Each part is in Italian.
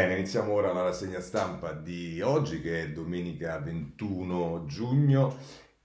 Bene, iniziamo ora la rassegna stampa di oggi che è domenica 21 giugno.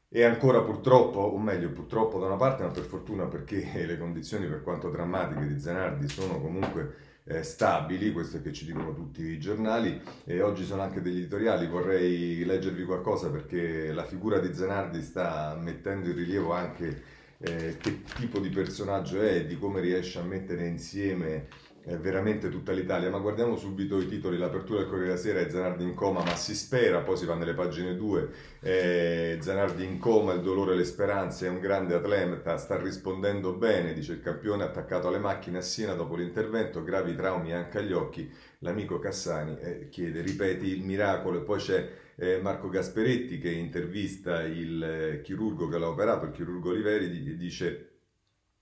E ancora purtroppo, o meglio purtroppo da una parte, ma per fortuna perché le condizioni per quanto drammatiche di Zanardi sono comunque eh, stabili, questo è che ci dicono tutti i giornali. E oggi sono anche degli editoriali, vorrei leggervi qualcosa perché la figura di Zanardi sta mettendo in rilievo anche eh, che tipo di personaggio è e di come riesce a mettere insieme eh, veramente tutta l'Italia, ma guardiamo subito i titoli, l'apertura del Corriere della Sera è Zanardi in coma, ma si spera, poi si va nelle pagine 2, eh, Zanardi in coma, il dolore e le speranze, è un grande atleta, sta rispondendo bene, dice il campione attaccato alle macchine a Siena dopo l'intervento, gravi traumi anche agli occhi, l'amico Cassani eh, chiede, ripeti il miracolo, e poi c'è eh, Marco Gasperetti che intervista il eh, chirurgo che l'ha operato, il chirurgo Oliveri, dice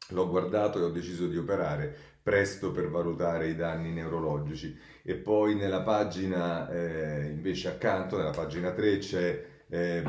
l'ho guardato e ho deciso di operare presto per valutare i danni neurologici. E poi nella pagina, eh, invece accanto, nella pagina 3 c'è eh,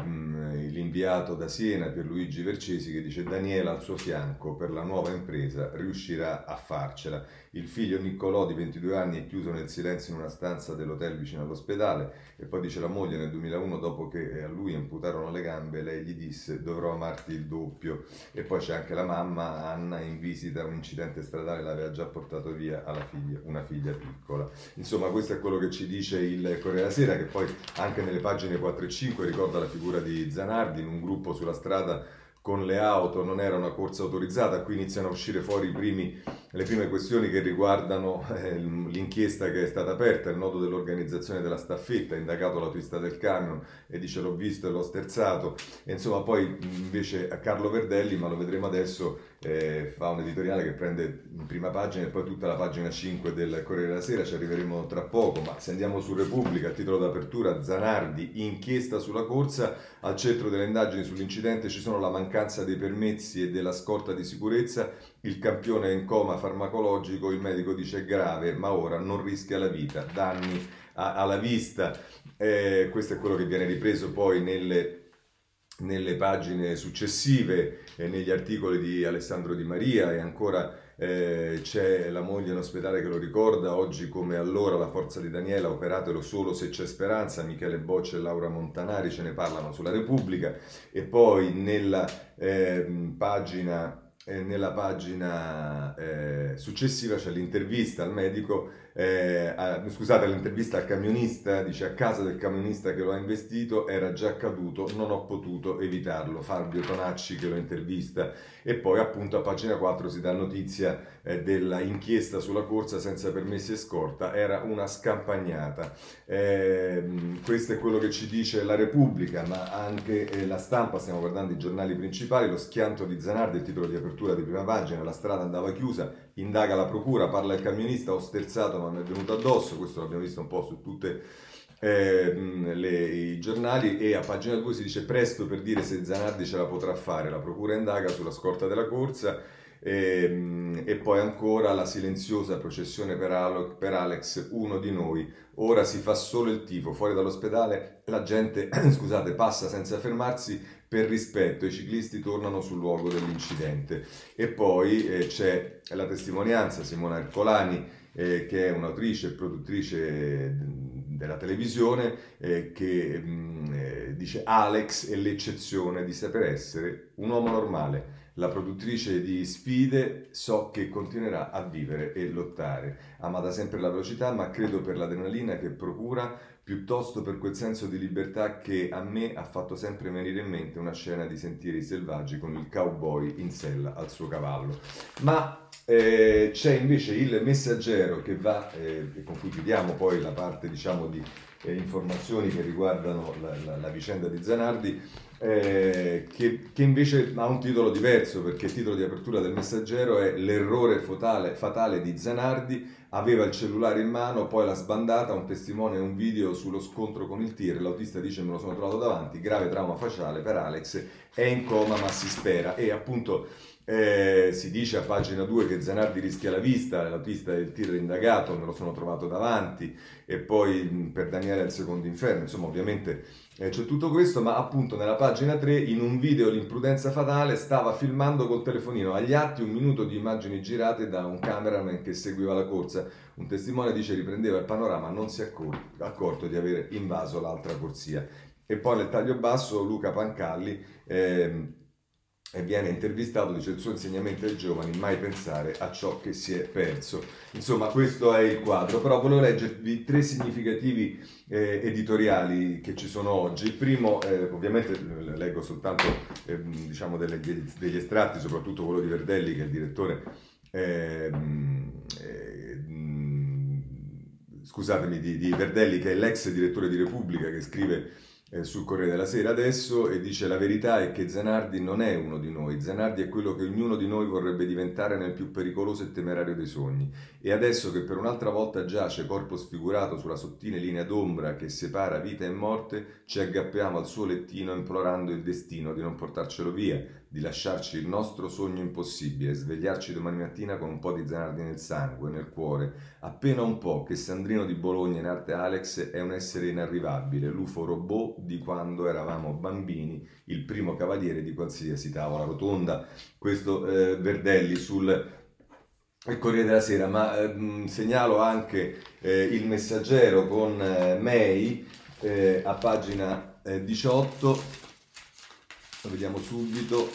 l'inviato da Siena Pierluigi Vercesi che dice Daniela al suo fianco per la nuova impresa riuscirà a farcela. Il figlio Niccolò di 22 anni è chiuso nel silenzio in una stanza dell'hotel vicino all'ospedale e poi dice la moglie nel 2001 dopo che a lui amputarono le gambe lei gli disse dovrò amarti il doppio e poi c'è anche la mamma Anna in visita un incidente stradale l'aveva già portato via alla figlia, una figlia piccola. Insomma questo è quello che ci dice il Corriere della Sera che poi anche nelle pagine 4 e 5 ricorda la figura di Zanardi in un gruppo sulla strada con le auto, non era una corsa autorizzata, qui iniziano a uscire fuori primi, le prime questioni che riguardano eh, l'inchiesta che è stata aperta, il nodo dell'organizzazione della staffetta, indagato l'autista del camion e dice l'ho visto e l'ho sterzato, e insomma poi invece a Carlo Verdelli, ma lo vedremo adesso, eh, fa un editoriale che prende in prima pagina e poi tutta la pagina 5 del Corriere della Sera, ci arriveremo tra poco, ma se andiamo su Repubblica, titolo d'apertura, Zanardi, inchiesta sulla corsa, al centro delle indagini sull'incidente ci sono la mancanza dei permessi e della scorta di sicurezza, il campione è in coma farmacologico, il medico dice grave, ma ora non rischia la vita, danni a, alla vista. Eh, questo è quello che viene ripreso poi nelle nelle pagine successive, eh, negli articoli di Alessandro Di Maria e ancora eh, c'è la moglie in ospedale che lo ricorda, oggi come allora la forza di Daniela, operatelo solo se c'è speranza, Michele Boccia e Laura Montanari ce ne parlano sulla Repubblica e poi nella eh, pagina eh, nella pagina eh, successiva c'è l'intervista al medico, eh, scusate, l'intervista al camionista, dice a casa del camionista che lo ha investito era già accaduto, non ho potuto evitarlo, Fabio Tonacci che lo intervista. E poi appunto a pagina 4 si dà notizia eh, della inchiesta sulla corsa senza permessi e scorta, era una scampagnata. Ehm, questo è quello che ci dice la Repubblica, ma anche eh, la stampa, stiamo guardando i giornali principali, lo schianto di Zanardi, il titolo di apertura di prima pagina, la strada andava chiusa, indaga la procura, parla il camionista, ho sterzato ma mi è venuto addosso, questo l'abbiamo visto un po' su tutti eh, i giornali e a pagina 2 si dice presto per dire se Zanardi ce la potrà fare, la procura indaga sulla scorta della corsa e, ehm, e poi ancora la silenziosa processione per, Alex, per Alex, uno di noi, ora si fa solo il tifo, fuori dall'ospedale la gente scusate, passa senza fermarsi per rispetto i ciclisti tornano sul luogo dell'incidente. E poi eh, c'è la testimonianza Simona Ercolani, eh, che è un'autrice e produttrice della televisione, eh, che mh, eh, dice Alex è l'eccezione di saper essere un uomo normale. La produttrice di sfide so che continuerà a vivere e lottare. Ama da sempre la velocità, ma credo per l'adrenalina che procura piuttosto per quel senso di libertà che a me ha fatto sempre venire in mente una scena di Sentieri selvaggi con il cowboy in sella al suo cavallo. Ma eh, c'è invece il messaggero che va, eh, con cui chiudiamo poi la parte diciamo di eh, informazioni che riguardano la, la, la vicenda di Zanardi, eh, che, che, invece ha un titolo diverso perché il titolo di apertura del messaggero è L'errore fatale, fatale di Zanardi, aveva il cellulare in mano, poi l'ha sbandata, un testimone e un video sullo scontro con il tir, l'autista dice me lo sono trovato davanti, grave trauma facciale per Alex, è in coma ma si spera. E appunto eh, si dice a pagina 2 che Zanardi rischia la vista, l'autista del tir indagato, me lo sono trovato davanti e poi per Daniele il secondo inferno, insomma ovviamente eh, c'è tutto questo, ma appunto nella pagina 3 in un video l'imprudenza fatale stava filmando col telefonino agli atti un minuto di immagini girate da un cameraman che seguiva la corsa. Un testimone dice riprendeva il panorama, non si è accorto di aver invaso l'altra corsia. E poi nel taglio basso Luca Pancalli eh, viene intervistato, dice il suo insegnamento ai giovani, mai pensare a ciò che si è perso. Insomma, questo è il quadro, però volevo leggervi tre significativi eh, editoriali che ci sono oggi. Il primo, eh, ovviamente leggo soltanto eh, diciamo delle, degli estratti, soprattutto quello di Verdelli che è il direttore. Ehm, eh, scusatemi, di, di Verdelli che è l'ex direttore di Repubblica che scrive sul Corriere della Sera adesso e dice la verità è che Zanardi non è uno di noi, Zanardi è quello che ognuno di noi vorrebbe diventare nel più pericoloso e temerario dei sogni. E adesso che per un'altra volta giace corpo sfigurato sulla sottile linea d'ombra che separa vita e morte, ci aggrappiamo al suo lettino implorando il destino di non portarcelo via, di lasciarci il nostro sogno impossibile, svegliarci domani mattina con un po' di Zanardi nel sangue, nel cuore, appena un po' che Sandrino di Bologna in arte Alex è un essere inarrivabile, l'UFO robot di quando eravamo bambini, il primo cavaliere di qualsiasi tavola rotonda. Questo eh, Verdelli sul il Corriere della Sera, ma eh, segnalo anche eh, il messaggero con eh, May eh, a pagina 18 lo vediamo subito.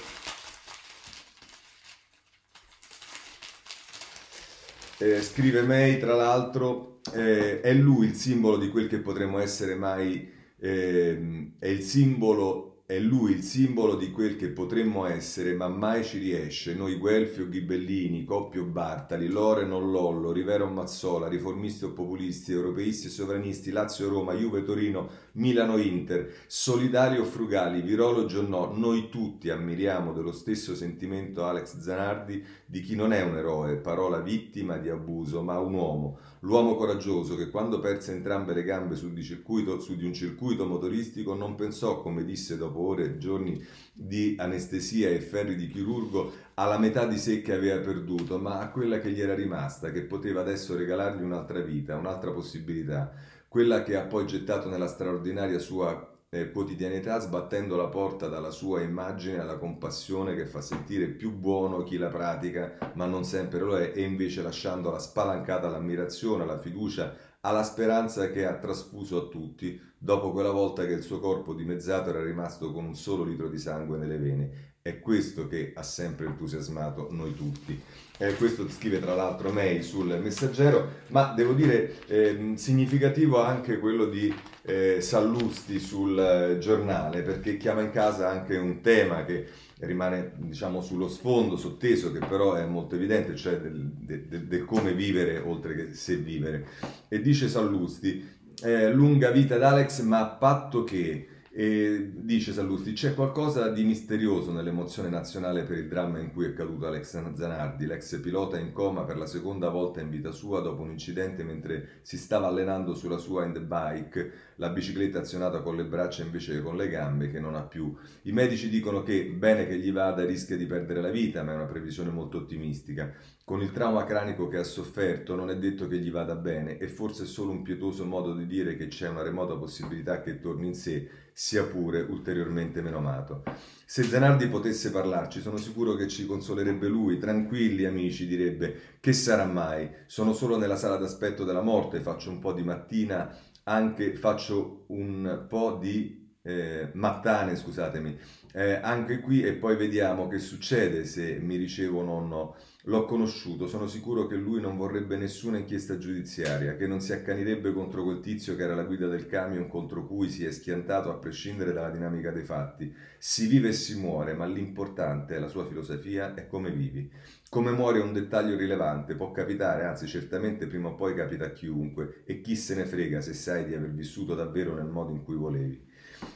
Eh, scrive May, tra l'altro, eh, è lui il simbolo di quel che potremmo essere mai, eh, è il simbolo è lui il simbolo di quel che potremmo essere, ma mai ci riesce. Noi Guelfi o Ghibellini, Coppio Bartali, Lore non Lollo, Rivero Mazzola, riformisti o populisti, europeisti e sovranisti, Lazio Roma, Juve Torino, Milano Inter, solidari o frugali, virologi o no, noi tutti ammiriamo dello stesso sentimento Alex Zanardi di chi non è un eroe, parola vittima di abuso, ma un uomo L'uomo coraggioso che quando perse entrambe le gambe su di, circuito, su di un circuito motoristico non pensò, come disse dopo ore e giorni di anestesia e ferri di chirurgo, alla metà di sé che aveva perduto, ma a quella che gli era rimasta, che poteva adesso regalargli un'altra vita, un'altra possibilità, quella che ha poi gettato nella straordinaria sua quotidianità sbattendo la porta dalla sua immagine alla compassione che fa sentire più buono chi la pratica, ma non sempre lo è, e invece lasciandola spalancata all'ammirazione, alla fiducia, alla speranza che ha trasfuso a tutti, dopo quella volta che il suo corpo dimezzato era rimasto con un solo litro di sangue nelle vene. È questo che ha sempre entusiasmato noi tutti. Eh, questo scrive tra l'altro May sul messaggero, ma devo dire eh, significativo anche quello di eh, Sallusti sul eh, giornale, perché chiama in casa anche un tema che rimane diciamo sullo sfondo, sotteso, che però è molto evidente, cioè del, del, del come vivere oltre che se vivere. E dice Sallusti, eh, lunga vita ad Alex, ma a patto che e dice Sallusti, c'è qualcosa di misterioso nell'emozione nazionale per il dramma in cui è caduto Alex Zanardi, l'ex pilota in coma per la seconda volta in vita sua dopo un incidente mentre si stava allenando sulla sua end bike, la bicicletta azionata con le braccia invece che con le gambe che non ha più. I medici dicono che bene che gli vada rischia di perdere la vita, ma è una previsione molto ottimistica. Con il trauma cranico che ha sofferto non è detto che gli vada bene e forse è solo un pietoso modo di dire che c'è una remota possibilità che torni in sé sia pure ulteriormente menomato. Se Zanardi potesse parlarci, sono sicuro che ci consolerebbe lui, tranquilli amici, direbbe, che sarà mai? Sono solo nella sala d'aspetto della morte, faccio un po' di mattina, anche faccio un po' di eh, mattane, scusatemi, eh, anche qui e poi vediamo che succede se mi ricevono o no. L'ho conosciuto, sono sicuro che lui non vorrebbe nessuna inchiesta giudiziaria, che non si accanirebbe contro quel tizio che era la guida del camion contro cui si è schiantato a prescindere dalla dinamica dei fatti. Si vive e si muore, ma l'importante è la sua filosofia e come vivi. Come muore è un dettaglio rilevante, può capitare, anzi certamente prima o poi capita a chiunque, e chi se ne frega se sai di aver vissuto davvero nel modo in cui volevi.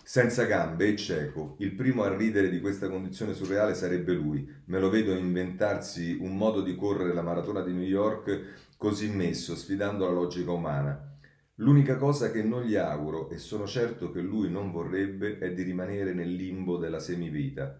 Senza gambe e cieco, il primo a ridere di questa condizione surreale sarebbe lui. Me lo vedo inventarsi un modo di correre la maratona di New York così messo, sfidando la logica umana. L'unica cosa che non gli auguro, e sono certo che lui non vorrebbe, è di rimanere nel limbo della semivita,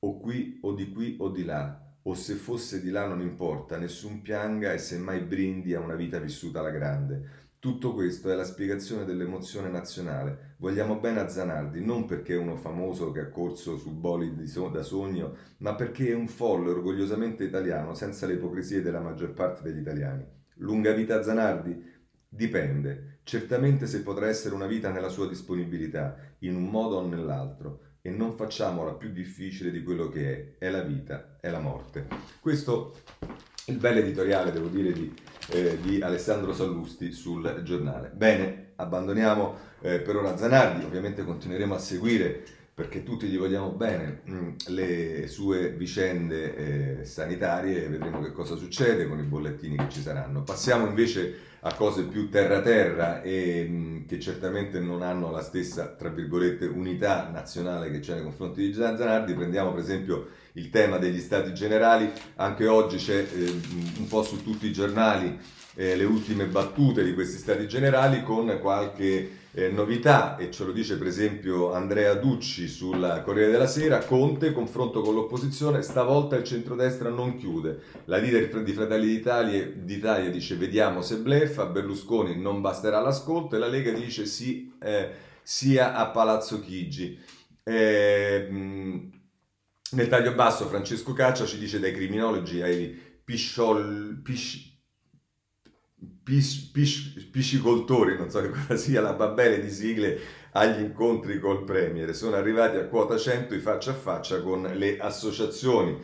o qui o di qui o di là, o se fosse di là non importa, nessun pianga e semmai brindi a una vita vissuta alla grande. Tutto questo è la spiegazione dell'emozione nazionale. Vogliamo bene a Zanardi non perché è uno famoso che ha corso su bolidi da sogno, ma perché è un folle orgogliosamente italiano senza le ipocrisie della maggior parte degli italiani. Lunga vita Zanardi? Dipende. Certamente se potrà essere una vita nella sua disponibilità, in un modo o nell'altro, e non facciamola più difficile di quello che è. È la vita, è la morte. Questo è il bel editoriale, devo dire, di, eh, di Alessandro Sallusti sul giornale. Bene, abbandoniamo eh, per ora Zanardi, ovviamente continueremo a seguire perché tutti gli vogliamo bene mm, le sue vicende eh, sanitarie, vedremo che cosa succede con i bollettini che ci saranno. Passiamo invece a cose più terra-terra e mh, mm, che certamente non hanno la stessa, tra virgolette, unità nazionale che c'è nei confronti di Zanardi. Prendiamo per esempio il tema degli stati generali, anche oggi c'è eh, un po' su tutti i giornali eh, le ultime battute di questi stati generali con qualche eh, novità, e ce lo dice per esempio Andrea Ducci sul Corriere della Sera, Conte, confronto con l'opposizione, stavolta il centrodestra non chiude. La leader di Fratelli d'Italia, d'Italia dice vediamo se bleffa, Berlusconi non basterà l'ascolto e la Lega dice sì, eh, sia a Palazzo Chigi. Eh, nel taglio basso Francesco Caccia ci dice dai criminologi ai pisciol, pisci, pis, pis, piscicoltori, non so che cosa sia la babele di sigle agli incontri col Premier. Sono arrivati a quota 100 i faccia a faccia con le associazioni.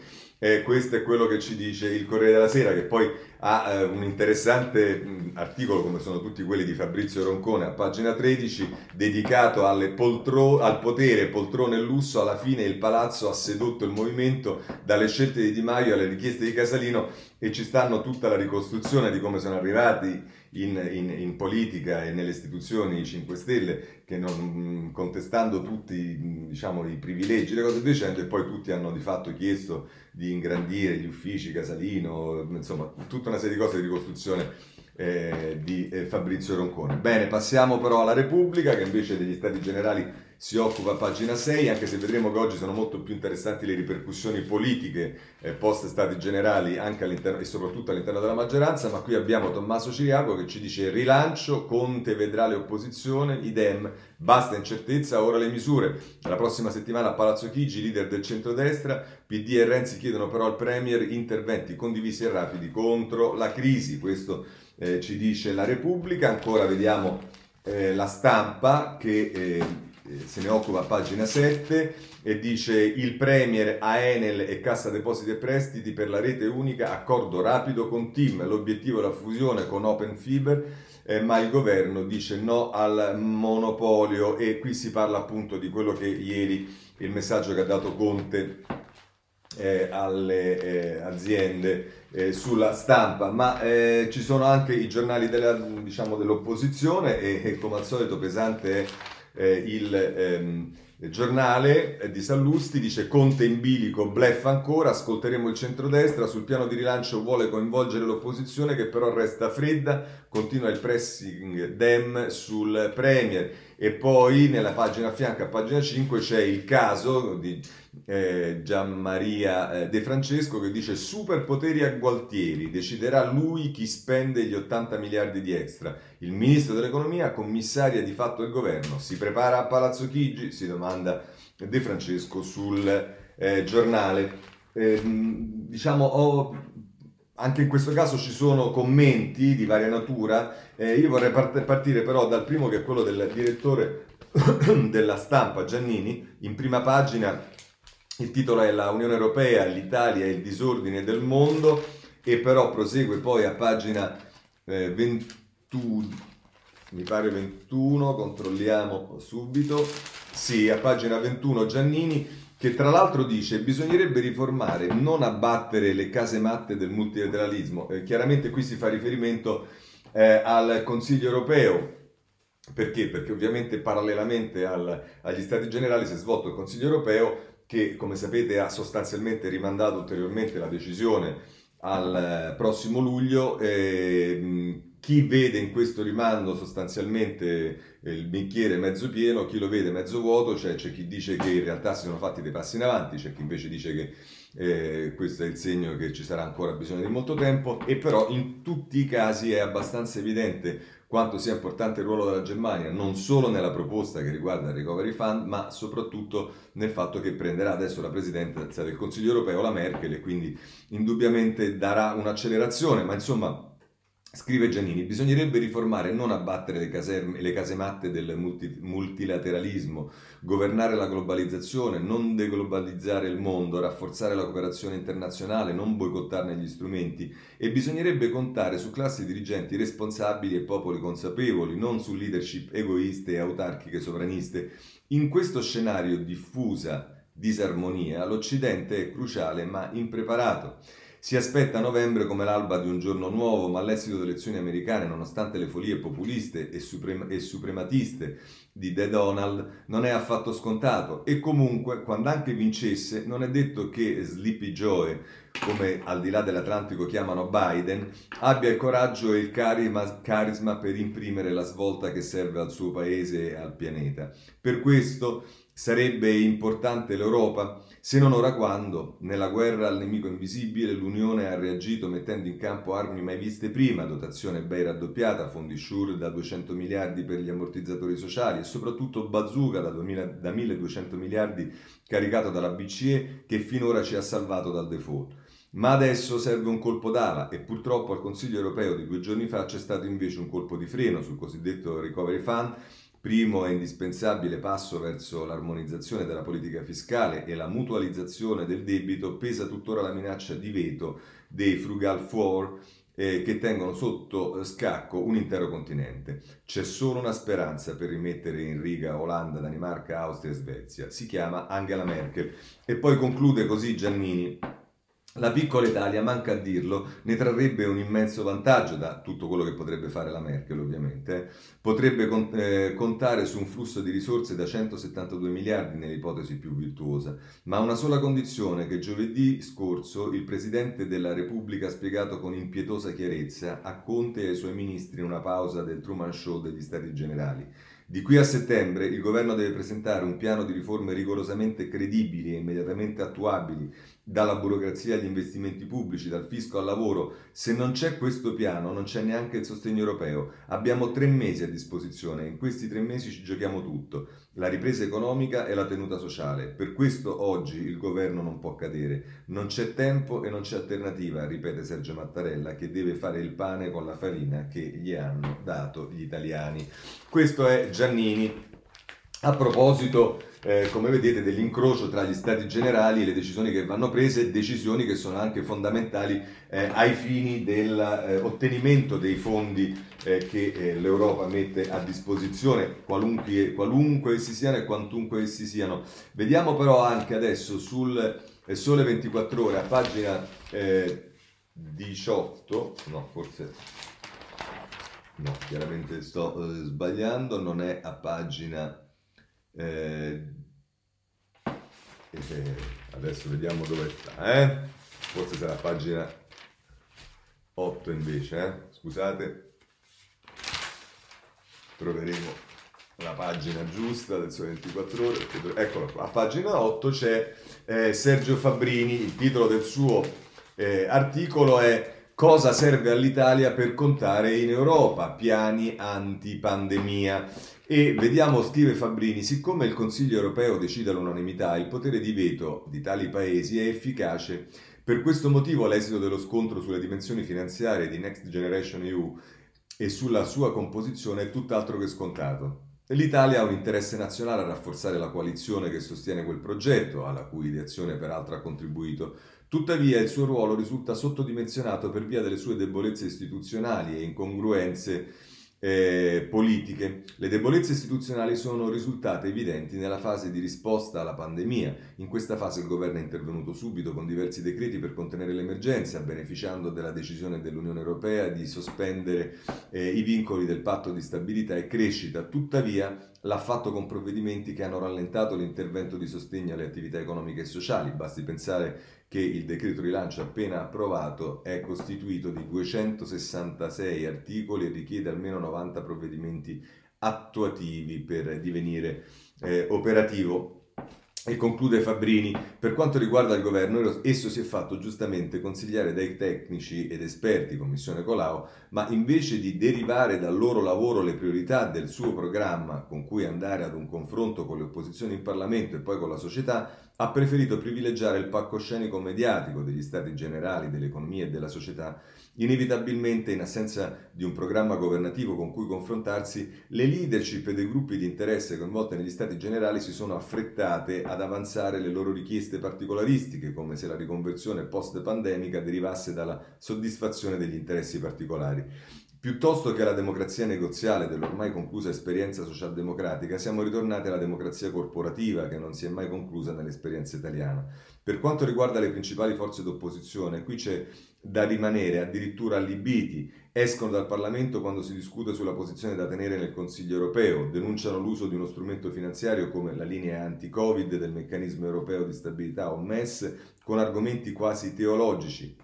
Eh, questo è quello che ci dice il Corriere della Sera, che poi ha eh, un interessante mh, articolo, come sono tutti quelli di Fabrizio Roncone, a pagina 13, dedicato poltro- al potere, poltrone e lusso. Alla fine il palazzo ha sedotto il movimento dalle scelte di Di Maio alle richieste di Casalino e ci stanno tutta la ricostruzione di come sono arrivati in, in, in, politica e nelle istituzioni 5 Stelle, che non, contestando tutti diciamo, i privilegi, le cose decenti, e poi tutti hanno di fatto chiesto di ingrandire gli uffici, Casalino, insomma, tutta una serie di cose di ricostruzione eh, di eh, Fabrizio Roncone. Bene, passiamo però alla Repubblica, che invece degli Stati Generali si occupa a pagina 6, anche se vedremo che oggi sono molto più interessanti le ripercussioni politiche eh, post stati generali e soprattutto all'interno della maggioranza, ma qui abbiamo Tommaso Ciriaco che ci dice rilancio, Conte vedrà le opposizioni, idem, basta incertezza, ora le misure. La prossima settimana a Palazzo Chigi, leader del centrodestra, PD e Renzi chiedono però al Premier interventi condivisi e rapidi contro la crisi, questo eh, ci dice la Repubblica, ancora vediamo eh, la stampa che eh, se ne occupa a pagina 7 e dice il Premier a Enel e Cassa Depositi e Prestiti per la rete unica, accordo rapido con Team, l'obiettivo è la fusione con Open Fiber, eh, ma il governo dice no al monopolio. E qui si parla appunto di quello che ieri il messaggio che ha dato Conte eh, alle eh, aziende eh, sulla stampa, ma eh, ci sono anche i giornali della, diciamo, dell'opposizione e, e come al solito pesante è eh, il ehm, giornale di Sallusti dice Conte in bilico, bleffa ancora, ascolteremo il centrodestra, sul piano di rilancio vuole coinvolgere l'opposizione che però resta fredda, continua il pressing dem sul Premier e poi nella pagina a fianco, a pagina 5, c'è il caso di eh, Gianmaria eh, De Francesco che dice superpoteri a Gualtieri, deciderà lui chi spende gli 80 miliardi di extra. Il ministro dell'economia commissaria di fatto il governo. Si prepara a Palazzo Chigi? Si domanda De Francesco sul eh, giornale. Ehm, diciamo, ho, anche in questo caso ci sono commenti di varia natura. Eh, io vorrei part- partire però dal primo che è quello del direttore della stampa Giannini, in prima pagina il titolo è La Unione Europea, l'Italia e il disordine del mondo e però prosegue poi a pagina eh, 21, mi pare 21, controlliamo subito, sì, a pagina 21 Giannini che tra l'altro dice bisognerebbe riformare, non abbattere le case matte del multilateralismo. Eh, chiaramente qui si fa riferimento eh, al Consiglio europeo. Perché? Perché ovviamente parallelamente al, agli Stati Generali si è svolto il Consiglio europeo che come sapete ha sostanzialmente rimandato ulteriormente la decisione al eh, prossimo luglio. Eh, chi vede in questo rimando sostanzialmente eh, il bicchiere mezzo pieno, chi lo vede mezzo vuoto, cioè c'è chi dice che in realtà si sono fatti dei passi in avanti, c'è chi invece dice che eh, questo è il segno che ci sarà ancora bisogno di molto tempo e però in tutti i casi è abbastanza evidente quanto sia importante il ruolo della Germania, non solo nella proposta che riguarda il Recovery Fund, ma soprattutto nel fatto che prenderà adesso la presidenza del Consiglio europeo la Merkel e quindi indubbiamente darà un'accelerazione, ma insomma Scrive Giannini, bisognerebbe riformare non abbattere le, caserme, le casematte del multi, multilateralismo, governare la globalizzazione, non deglobalizzare il mondo, rafforzare la cooperazione internazionale, non boicottarne gli strumenti e bisognerebbe contare su classi dirigenti responsabili e popoli consapevoli, non su leadership egoiste e autarchiche sovraniste. In questo scenario diffusa disarmonia l'Occidente è cruciale ma impreparato. Si aspetta novembre come l'alba di un giorno nuovo, ma l'esito delle elezioni americane, nonostante le folie populiste e, suprem- e suprematiste di The Donald, non è affatto scontato e comunque, quando anche vincesse, non è detto che Sleepy Joe, come al di là dell'Atlantico chiamano Biden, abbia il coraggio e il carisma, carisma per imprimere la svolta che serve al suo paese e al pianeta. Per questo Sarebbe importante l'Europa? Se non ora quando, nella guerra al nemico invisibile, l'Unione ha reagito mettendo in campo armi mai viste prima, dotazione BEI raddoppiata, fondi SURE da 200 miliardi per gli ammortizzatori sociali e soprattutto bazooka da, 2000, da 1200 miliardi caricato dalla BCE che finora ci ha salvato dal default. Ma adesso serve un colpo d'ala e purtroppo al Consiglio europeo di due giorni fa c'è stato invece un colpo di freno sul cosiddetto Recovery Fund Primo e indispensabile passo verso l'armonizzazione della politica fiscale e la mutualizzazione del debito pesa tuttora la minaccia di veto dei Frugal Four eh, che tengono sotto scacco un intero continente. C'è solo una speranza per rimettere in riga Olanda, Danimarca, Austria e Svezia. Si chiama Angela Merkel. E poi conclude così Giannini. La piccola Italia, manca a dirlo, ne trarrebbe un immenso vantaggio da tutto quello che potrebbe fare la Merkel, ovviamente. Potrebbe con, eh, contare su un flusso di risorse da 172 miliardi nell'ipotesi più virtuosa, ma a una sola condizione che giovedì scorso il Presidente della Repubblica ha spiegato con impietosa chiarezza a Conte e ai suoi ministri in una pausa del Truman Show degli Stati Generali. Di qui a settembre il governo deve presentare un piano di riforme rigorosamente credibili e immediatamente attuabili dalla burocrazia agli investimenti pubblici, dal fisco al lavoro. Se non c'è questo piano, non c'è neanche il sostegno europeo. Abbiamo tre mesi a disposizione e in questi tre mesi ci giochiamo tutto, la ripresa economica e la tenuta sociale. Per questo oggi il governo non può cadere. Non c'è tempo e non c'è alternativa, ripete Sergio Mattarella, che deve fare il pane con la farina che gli hanno dato gli italiani. Questo è Giannini. A proposito eh, come vedete, dell'incrocio tra gli stati generali e le decisioni che vanno prese, decisioni che sono anche fondamentali eh, ai fini dell'ottenimento eh, dei fondi eh, che eh, l'Europa mette a disposizione, qualunque, qualunque essi siano e quantunque essi siano. Vediamo però anche adesso sul eh, Sole 24 Ore, a pagina 18, no, forse... No, chiaramente sto sbagliando, non è a pagina eh, adesso vediamo dove sta, eh? Forse sarà pagina 8 invece, eh? Scusate. Troveremo la pagina giusta del Sole 24 ore. Eccola qua. A pagina 8 c'è eh, Sergio Fabbrini, il titolo del suo eh, articolo è Cosa serve all'Italia per contare in Europa? Piani anti-pandemia. E vediamo, scrive Fabbrini, siccome il Consiglio europeo decide all'unanimità, il potere di veto di tali paesi è efficace. Per questo motivo l'esito dello scontro sulle dimensioni finanziarie di Next Generation EU e sulla sua composizione è tutt'altro che scontato. L'Italia ha un interesse nazionale a rafforzare la coalizione che sostiene quel progetto, alla cui ideazione peraltro ha contribuito. Tuttavia il suo ruolo risulta sottodimensionato per via delle sue debolezze istituzionali e incongruenze eh, politiche. Le debolezze istituzionali sono risultate evidenti nella fase di risposta alla pandemia. In questa fase il governo è intervenuto subito con diversi decreti per contenere l'emergenza, beneficiando della decisione dell'Unione Europea di sospendere eh, i vincoli del patto di stabilità e crescita. Tuttavia l'ha fatto con provvedimenti che hanno rallentato l'intervento di sostegno alle attività economiche e sociali. Basti pensare che il decreto rilancio appena approvato è costituito di 266 articoli e richiede almeno 90 provvedimenti attuativi per divenire eh, operativo. E conclude Fabbrini, per quanto riguarda il governo, esso si è fatto giustamente consigliare dai tecnici ed esperti, Commissione Colau, ma invece di derivare dal loro lavoro le priorità del suo programma con cui andare ad un confronto con le opposizioni in Parlamento e poi con la società, ha preferito privilegiare il palcoscenico mediatico degli stati generali, dell'economia e della società Inevitabilmente, in assenza di un programma governativo con cui confrontarsi, le leadership dei gruppi di interesse coinvolte negli stati generali si sono affrettate ad avanzare le loro richieste particolaristiche, come se la riconversione post-pandemica derivasse dalla soddisfazione degli interessi particolari. Piuttosto che alla democrazia negoziale dell'ormai conclusa esperienza socialdemocratica, siamo ritornati alla democrazia corporativa che non si è mai conclusa nell'esperienza italiana. Per quanto riguarda le principali forze d'opposizione, qui c'è da rimanere addirittura allibiti, escono dal Parlamento quando si discute sulla posizione da tenere nel Consiglio europeo, denunciano l'uso di uno strumento finanziario come la linea anti-Covid del meccanismo europeo di stabilità o MES con argomenti quasi teologici.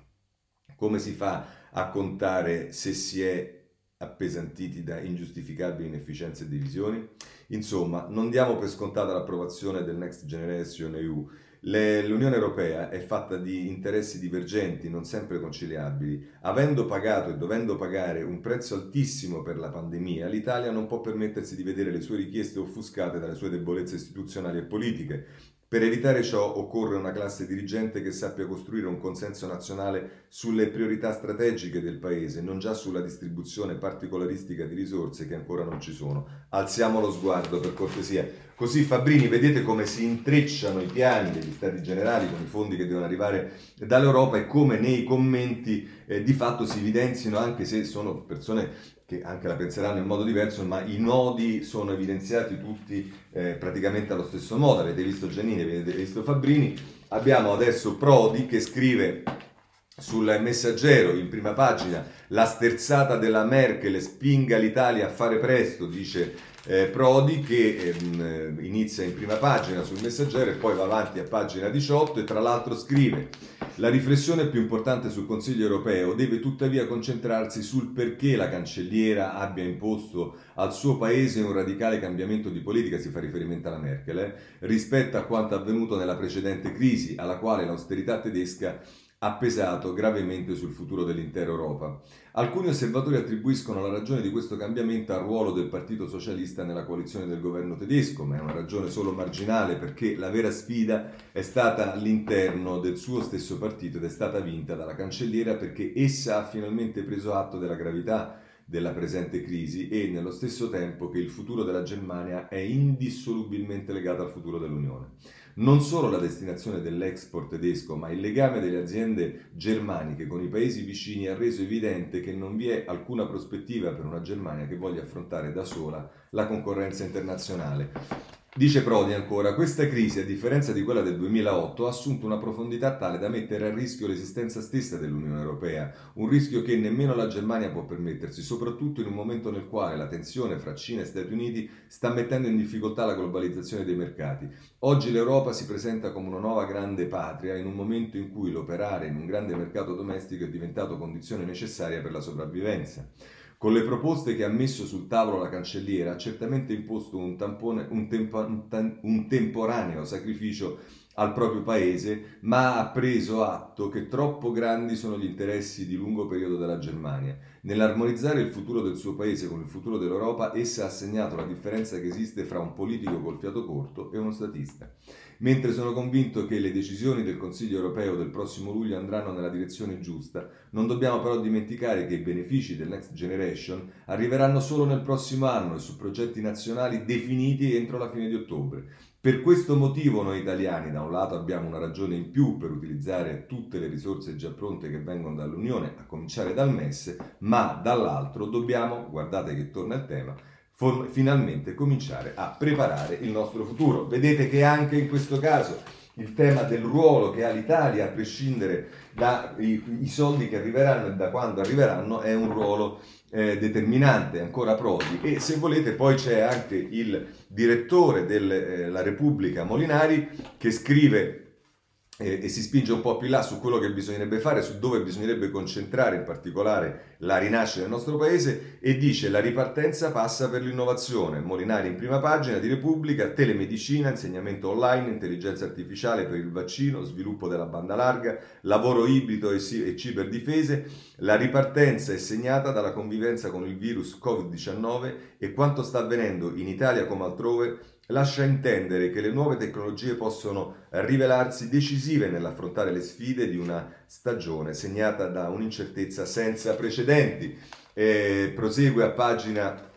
Come si fa a contare se si è appesantiti da ingiustificabili inefficienze e divisioni? Insomma, non diamo per scontata l'approvazione del Next Generation EU L'Unione Europea è fatta di interessi divergenti, non sempre conciliabili. Avendo pagato e dovendo pagare un prezzo altissimo per la pandemia, l'Italia non può permettersi di vedere le sue richieste offuscate dalle sue debolezze istituzionali e politiche. Per evitare ciò occorre una classe dirigente che sappia costruire un consenso nazionale sulle priorità strategiche del Paese, non già sulla distribuzione particolaristica di risorse che ancora non ci sono. Alziamo lo sguardo per cortesia. Così Fabrini, vedete come si intrecciano i piani degli stati generali con i fondi che devono arrivare dall'Europa e come nei commenti eh, di fatto si evidenzino, anche se sono persone che anche la penseranno in modo diverso, ma i nodi sono evidenziati tutti eh, praticamente allo stesso modo. Avete visto Giannini, avete visto Fabrini. Abbiamo adesso Prodi che scrive sul messaggero in prima pagina la sterzata della Merkel spinga l'Italia a fare presto, dice eh, Prodi che ehm, inizia in prima pagina sul messaggero e poi va avanti a pagina 18 e tra l'altro scrive la riflessione più importante sul Consiglio europeo deve tuttavia concentrarsi sul perché la cancelliera abbia imposto al suo paese un radicale cambiamento di politica, si fa riferimento alla Merkel, eh, rispetto a quanto avvenuto nella precedente crisi, alla quale l'austerità tedesca ha pesato gravemente sul futuro dell'intera Europa. Alcuni osservatori attribuiscono la ragione di questo cambiamento al ruolo del Partito Socialista nella coalizione del governo tedesco, ma è una ragione solo marginale perché la vera sfida è stata all'interno del suo stesso partito ed è stata vinta dalla cancelliera perché essa ha finalmente preso atto della gravità della presente crisi e nello stesso tempo che il futuro della Germania è indissolubilmente legato al futuro dell'Unione. Non solo la destinazione dell'export tedesco, ma il legame delle aziende germaniche con i paesi vicini ha reso evidente che non vi è alcuna prospettiva per una Germania che voglia affrontare da sola la concorrenza internazionale. Dice Prodi ancora, questa crisi, a differenza di quella del 2008, ha assunto una profondità tale da mettere a rischio l'esistenza stessa dell'Unione Europea, un rischio che nemmeno la Germania può permettersi, soprattutto in un momento nel quale la tensione fra Cina e Stati Uniti sta mettendo in difficoltà la globalizzazione dei mercati. Oggi l'Europa si presenta come una nuova grande patria in un momento in cui l'operare in un grande mercato domestico è diventato condizione necessaria per la sopravvivenza. Con le proposte che ha messo sul tavolo la cancelliera ha certamente imposto un, tampone, un, tempo, un temporaneo sacrificio al proprio paese, ma ha preso atto che troppo grandi sono gli interessi di lungo periodo della Germania. Nell'armonizzare il futuro del suo paese con il futuro dell'Europa, essa ha segnato la differenza che esiste fra un politico col fiato corto e uno statista mentre sono convinto che le decisioni del Consiglio europeo del prossimo luglio andranno nella direzione giusta, non dobbiamo però dimenticare che i benefici del Next Generation arriveranno solo nel prossimo anno e su progetti nazionali definiti entro la fine di ottobre. Per questo motivo noi italiani da un lato abbiamo una ragione in più per utilizzare tutte le risorse già pronte che vengono dall'Unione, a cominciare dal MES, ma dall'altro dobbiamo, guardate che torna il tema, finalmente cominciare a preparare il nostro futuro. Vedete che anche in questo caso il tema del ruolo che ha l'Italia, a prescindere dai soldi che arriveranno e da quando arriveranno, è un ruolo eh, determinante, ancora Prodi. E se volete poi c'è anche il direttore della eh, Repubblica Molinari che scrive e, si spinge un po' più là su quello che bisognerebbe fare, su dove bisognerebbe concentrare in particolare la rinascita del nostro paese e dice la ripartenza passa per l'innovazione. Molinari in prima pagina di Repubblica, telemedicina, insegnamento online, intelligenza artificiale per il vaccino, sviluppo della banda larga, lavoro ibrido e, e ciberdifese. La ripartenza è segnata dalla convivenza con il virus Covid-19 e quanto sta avvenendo in Italia come altrove lascia intendere che le nuove tecnologie possono rivelarsi decisive nell'affrontare le sfide di una stagione segnata da un'incertezza senza precedenti. Eh, prosegue a pagina,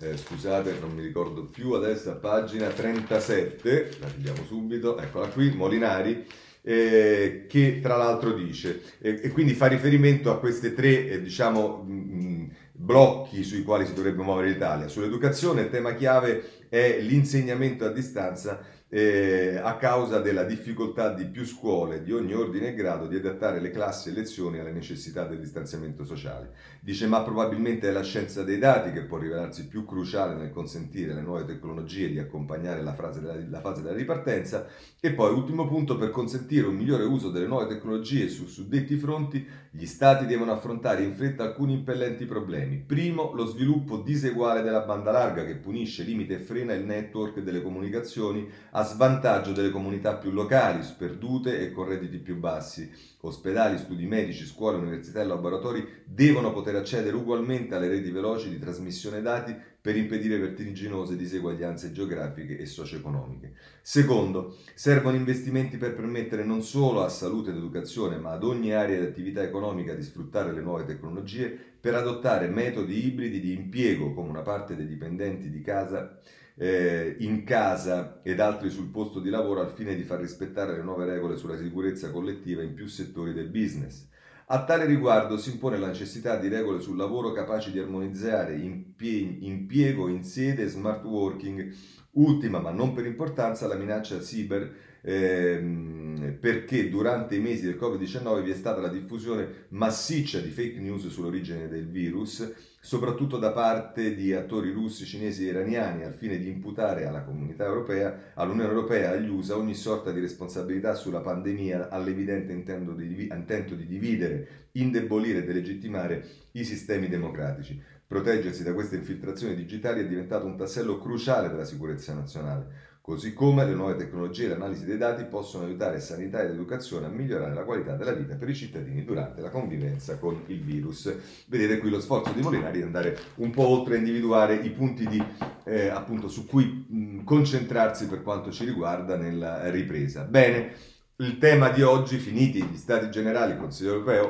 eh, scusate, non mi ricordo più adesso, a pagina 37, la vediamo subito, eccola qui, Molinari. Eh, che tra l'altro dice e, e, quindi fa riferimento a queste tre eh, diciamo mh, blocchi sui quali si dovrebbe muovere l'Italia. Sull'educazione il tema chiave è l'insegnamento a distanza eh, a causa della difficoltà di più scuole di ogni ordine e grado di adattare le classi e lezioni alle necessità del distanziamento sociale. Dice ma probabilmente è la scienza dei dati che può rivelarsi più cruciale nel consentire alle nuove tecnologie di accompagnare la, della, la fase della ripartenza e poi ultimo punto per consentire un migliore uso delle nuove tecnologie su suddetti fronti gli stati devono affrontare in fretta alcuni impellenti problemi. Primo, lo sviluppo diseguale della banda larga che punisce, limita e frena il network delle comunicazioni a svantaggio delle comunità più locali, sperdute e con redditi più bassi. Ospedali, studi medici, scuole, università e laboratori devono poter accedere ugualmente alle reti veloci di trasmissione dati per impedire vertiginose diseguaglianze geografiche e socio-economiche. Secondo, servono investimenti per permettere non solo a salute ed educazione, ma ad ogni area di attività economica di sfruttare le nuove tecnologie per adottare metodi ibridi di impiego come una parte dei dipendenti di casa eh, in casa ed altri sul posto di lavoro al fine di far rispettare le nuove regole sulla sicurezza collettiva in più settori del business. A tale riguardo si impone la necessità di regole sul lavoro capaci di armonizzare impiego in sede smart working, ultima ma non per importanza la minaccia cyber ehm, perché durante i mesi del Covid-19 vi è stata la diffusione massiccia di fake news sull'origine del virus soprattutto da parte di attori russi, cinesi e iraniani, al fine di imputare alla comunità europea, all'Unione Europea agli USA ogni sorta di responsabilità sulla pandemia all'evidente intento di dividere, indebolire e delegittimare i sistemi democratici. Proteggersi da queste infiltrazioni digitali è diventato un tassello cruciale della sicurezza nazionale. Così come le nuove tecnologie e l'analisi dei dati possono aiutare sanità ed educazione a migliorare la qualità della vita per i cittadini durante la convivenza con il virus. Vedete qui lo sforzo di Molinari di andare un po' oltre a individuare i punti di, eh, appunto, su cui mh, concentrarsi per quanto ci riguarda nella ripresa. Bene, il tema di oggi, finiti gli stati generali, il Consiglio europeo,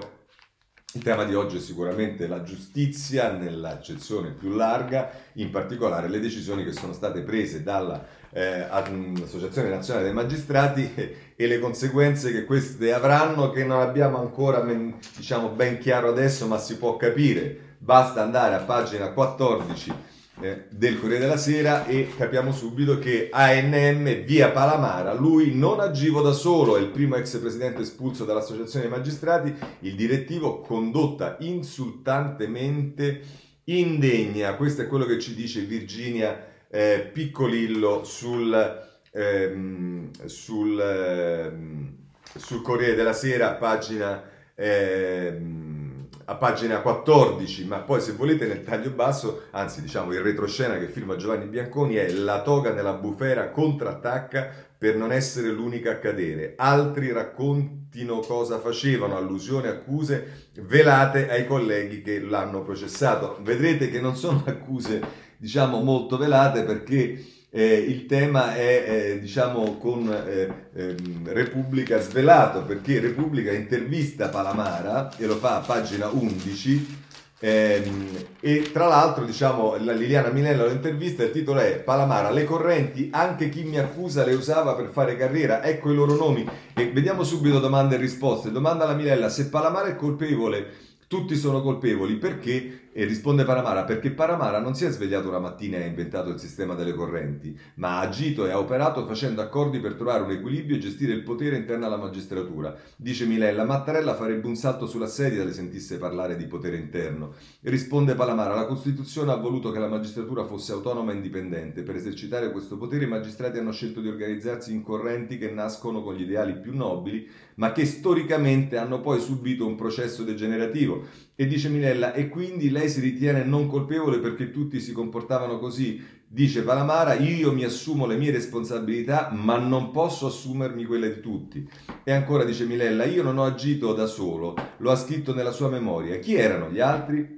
il tema di oggi è sicuramente la giustizia nell'accezione più larga, in particolare le decisioni che sono state prese dalla eh, Associazione Nazionale dei Magistrati e le conseguenze che queste avranno che non abbiamo ancora diciamo, ben chiaro adesso, ma si può capire. Basta andare a pagina 14 eh, del Corriere della Sera e capiamo subito che ANM via Palamara, lui non agivo da solo, è il primo ex presidente espulso dall'Associazione dei Magistrati, il direttivo condotta insultantemente indegna, questo è quello che ci dice Virginia eh, Piccolillo sul, ehm, sul, ehm, sul Corriere della Sera, pagina... Ehm, a pagina 14, ma poi se volete nel taglio basso, anzi diciamo il retroscena che firma Giovanni Bianconi è la toga nella bufera contrattacca per non essere l'unica a cadere. Altri raccontino cosa facevano, allusioni, accuse velate ai colleghi che l'hanno processato. Vedrete che non sono accuse diciamo molto velate perché eh, il tema è eh, diciamo con eh, ehm, Repubblica svelato perché Repubblica intervista Palamara e lo fa a pagina 11 ehm, e tra l'altro diciamo la Liliana Minella lo intervista il titolo è Palamara le correnti anche chi mi accusa le usava per fare carriera ecco i loro nomi. E vediamo subito domande e risposte. Domanda alla Minella se Palamara è colpevole tutti sono colpevoli perché e risponde Paramara perché Paramara non si è svegliato una mattina e ha inventato il sistema delle correnti, ma ha agito e ha operato facendo accordi per trovare un equilibrio e gestire il potere interno alla magistratura. Dice Milella, Mattarella farebbe un salto sulla sedia se sentisse parlare di potere interno. Risponde Palamara, la Costituzione ha voluto che la magistratura fosse autonoma e indipendente. Per esercitare questo potere i magistrati hanno scelto di organizzarsi in correnti che nascono con gli ideali più nobili, ma che storicamente hanno poi subito un processo degenerativo E dice Minella, e quindi lei si ritiene non colpevole perché tutti si comportavano così? Dice Palamara, io mi assumo le mie responsabilità, ma non posso assumermi quelle di tutti. E ancora dice Minella, io non ho agito da solo, lo ha scritto nella sua memoria. Chi erano gli altri?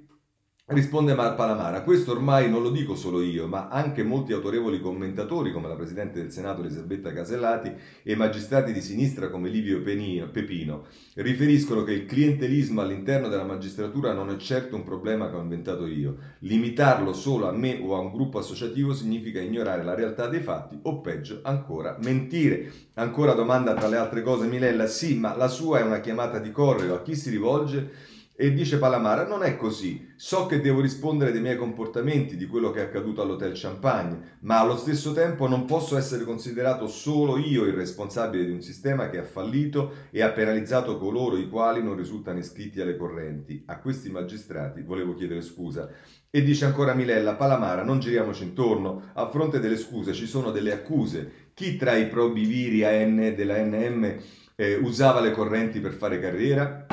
Risponde Palamara, questo ormai non lo dico solo io, ma anche molti autorevoli commentatori come la Presidente del Senato Elisabetta Casellati e magistrati di sinistra come Livio Pepino riferiscono che il clientelismo all'interno della magistratura non è certo un problema che ho inventato io. Limitarlo solo a me o a un gruppo associativo significa ignorare la realtà dei fatti o peggio ancora mentire. Ancora domanda tra le altre cose Milella, sì, ma la sua è una chiamata di correo, a chi si rivolge? E dice Palamara, non è così, so che devo rispondere dei miei comportamenti, di quello che è accaduto all'Hotel Champagne, ma allo stesso tempo non posso essere considerato solo io il responsabile di un sistema che ha fallito e ha penalizzato coloro i quali non risultano iscritti alle correnti. A questi magistrati volevo chiedere scusa. E dice ancora Milella, Palamara, non giriamoci intorno, a fronte delle scuse ci sono delle accuse. Chi tra i probiviri AN della NM eh, usava le correnti per fare carriera?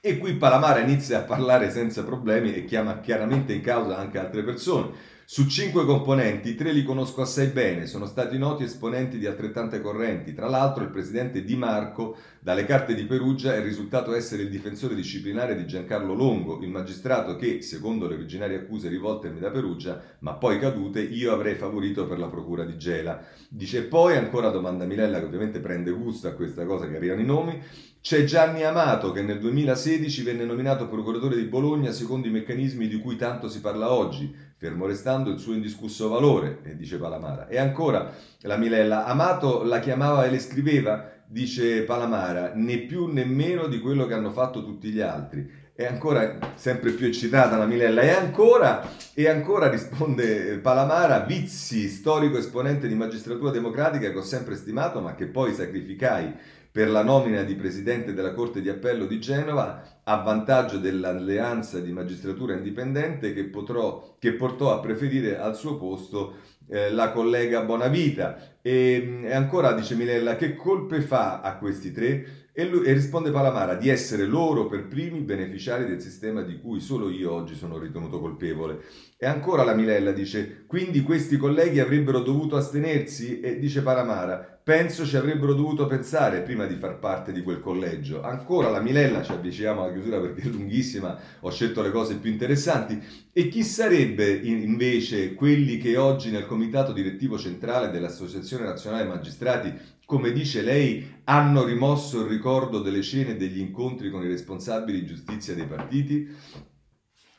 E qui Palamara inizia a parlare senza problemi e chiama chiaramente in causa anche altre persone. Su cinque componenti, tre li conosco assai bene, sono stati noti esponenti di altrettante correnti. Tra l'altro il presidente Di Marco, dalle carte di Perugia, è risultato essere il difensore disciplinare di Giancarlo Longo, il magistrato che, secondo le originarie accuse rivoltemi da Perugia, ma poi cadute, io avrei favorito per la procura di Gela. Dice poi, ancora domanda Milella, che ovviamente prende gusto a questa cosa che arrivano i nomi, c'è Gianni Amato che nel 2016 venne nominato procuratore di Bologna secondo i meccanismi di cui tanto si parla oggi fermo restando il suo indiscusso valore, dice Palamara. E ancora la Milella, Amato la chiamava e le scriveva, dice Palamara, né più né meno di quello che hanno fatto tutti gli altri. E ancora, sempre più eccitata la Milella, e ancora, e ancora risponde Palamara, Vizzi, storico esponente di magistratura democratica che ho sempre stimato ma che poi sacrificai per la nomina di presidente della Corte di Appello di Genova a vantaggio dell'alleanza di magistratura indipendente che, potrò, che portò a preferire al suo posto eh, la collega Bonavita. E, e, ancora dice Milella, che colpe fa a questi tre? E, lui, e risponde Palamara di essere loro per primi beneficiari del sistema di cui solo io oggi sono ritenuto colpevole. E ancora la Milella dice, quindi questi colleghi avrebbero dovuto astenersi? E dice Palamara, penso ci avrebbero dovuto pensare prima di far parte di quel collegio. Ancora la Milella, ci avviciniamo alla chiusura perché è lunghissima, ho scelto le cose più interessanti. E chi sarebbe invece quelli che oggi nel comitato direttivo centrale dell'Associazione Nazionale Magistrati, come dice lei, hanno rimosso il ricordo delle cene e degli incontri con i responsabili di giustizia dei partiti?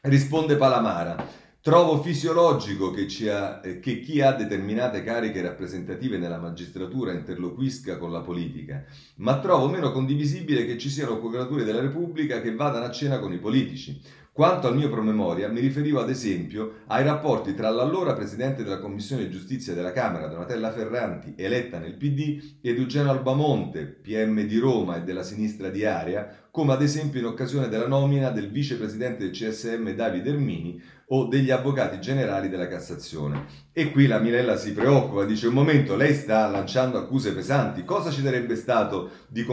Risponde Palamara. Trovo fisiologico che, ha, che, chi ha determinate cariche rappresentative nella magistratura interloquisca con la politica, ma trovo meno condivisibile che ci siano procuratori della Repubblica che vadano a cena con i politici. Quanto al mio promemoria, mi riferivo ad esempio ai rapporti tra l'allora presidente della Commissione Giustizia della Camera, Donatella Ferranti, eletta nel PD, ed Eugenio Albamonte, PM di Roma e della sinistra di area, come ad esempio in occasione della nomina del vicepresidente del CSM Davide Ermini o degli avvocati generali della Cassazione. E qui la Mirella si preoccupa, dice un momento, lei sta lanciando accuse pesanti, cosa ci sarebbe stato di,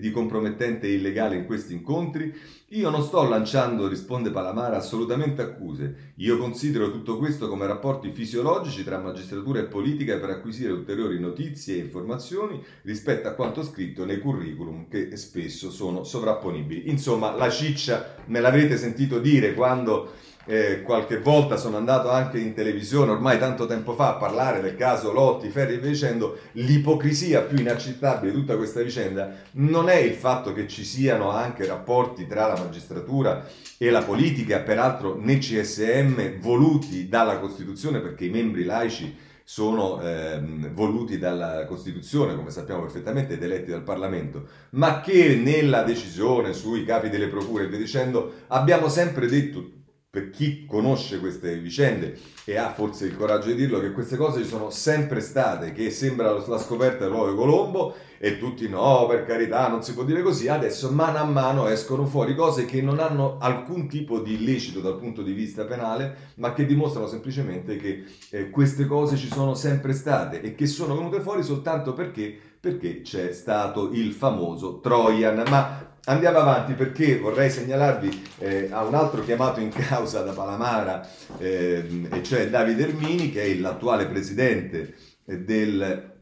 di compromettente e illegale in questi incontri? Io non sto lanciando, risponde Palamara, assolutamente accuse. Io considero tutto questo come rapporti fisiologici tra magistratura e politica per acquisire ulteriori notizie e informazioni rispetto a quanto scritto nei curriculum che spesso sono sovrapponibili. Insomma, la ciccia me l'avrete sentito dire quando eh, qualche volta sono andato anche in televisione, ormai tanto tempo fa, a parlare del caso Lotti, Ferri e dicendo, l'ipocrisia più inaccettabile di tutta questa vicenda non è il fatto che ci siano anche rapporti tra la magistratura e la politica, peraltro né CSM, voluti dalla Costituzione perché i membri laici sono ehm, voluti dalla Costituzione, come sappiamo perfettamente, ed eletti dal Parlamento, ma che nella decisione sui capi delle procure e via dicendo abbiamo sempre detto per chi conosce queste vicende e ha forse il coraggio di dirlo, che queste cose ci sono sempre state, che sembra la scoperta dell'uovo Colombo e tutti no, per carità, non si può dire così. Adesso mano a mano escono fuori cose che non hanno alcun tipo di illecito dal punto di vista penale, ma che dimostrano semplicemente che eh, queste cose ci sono sempre state e che sono venute fuori soltanto perché perché c'è stato il famoso Trojan. Ma Andiamo avanti perché vorrei segnalarvi eh, a un altro chiamato in causa da Palamara, eh, e cioè Davide Ermini, che è l'attuale presidente del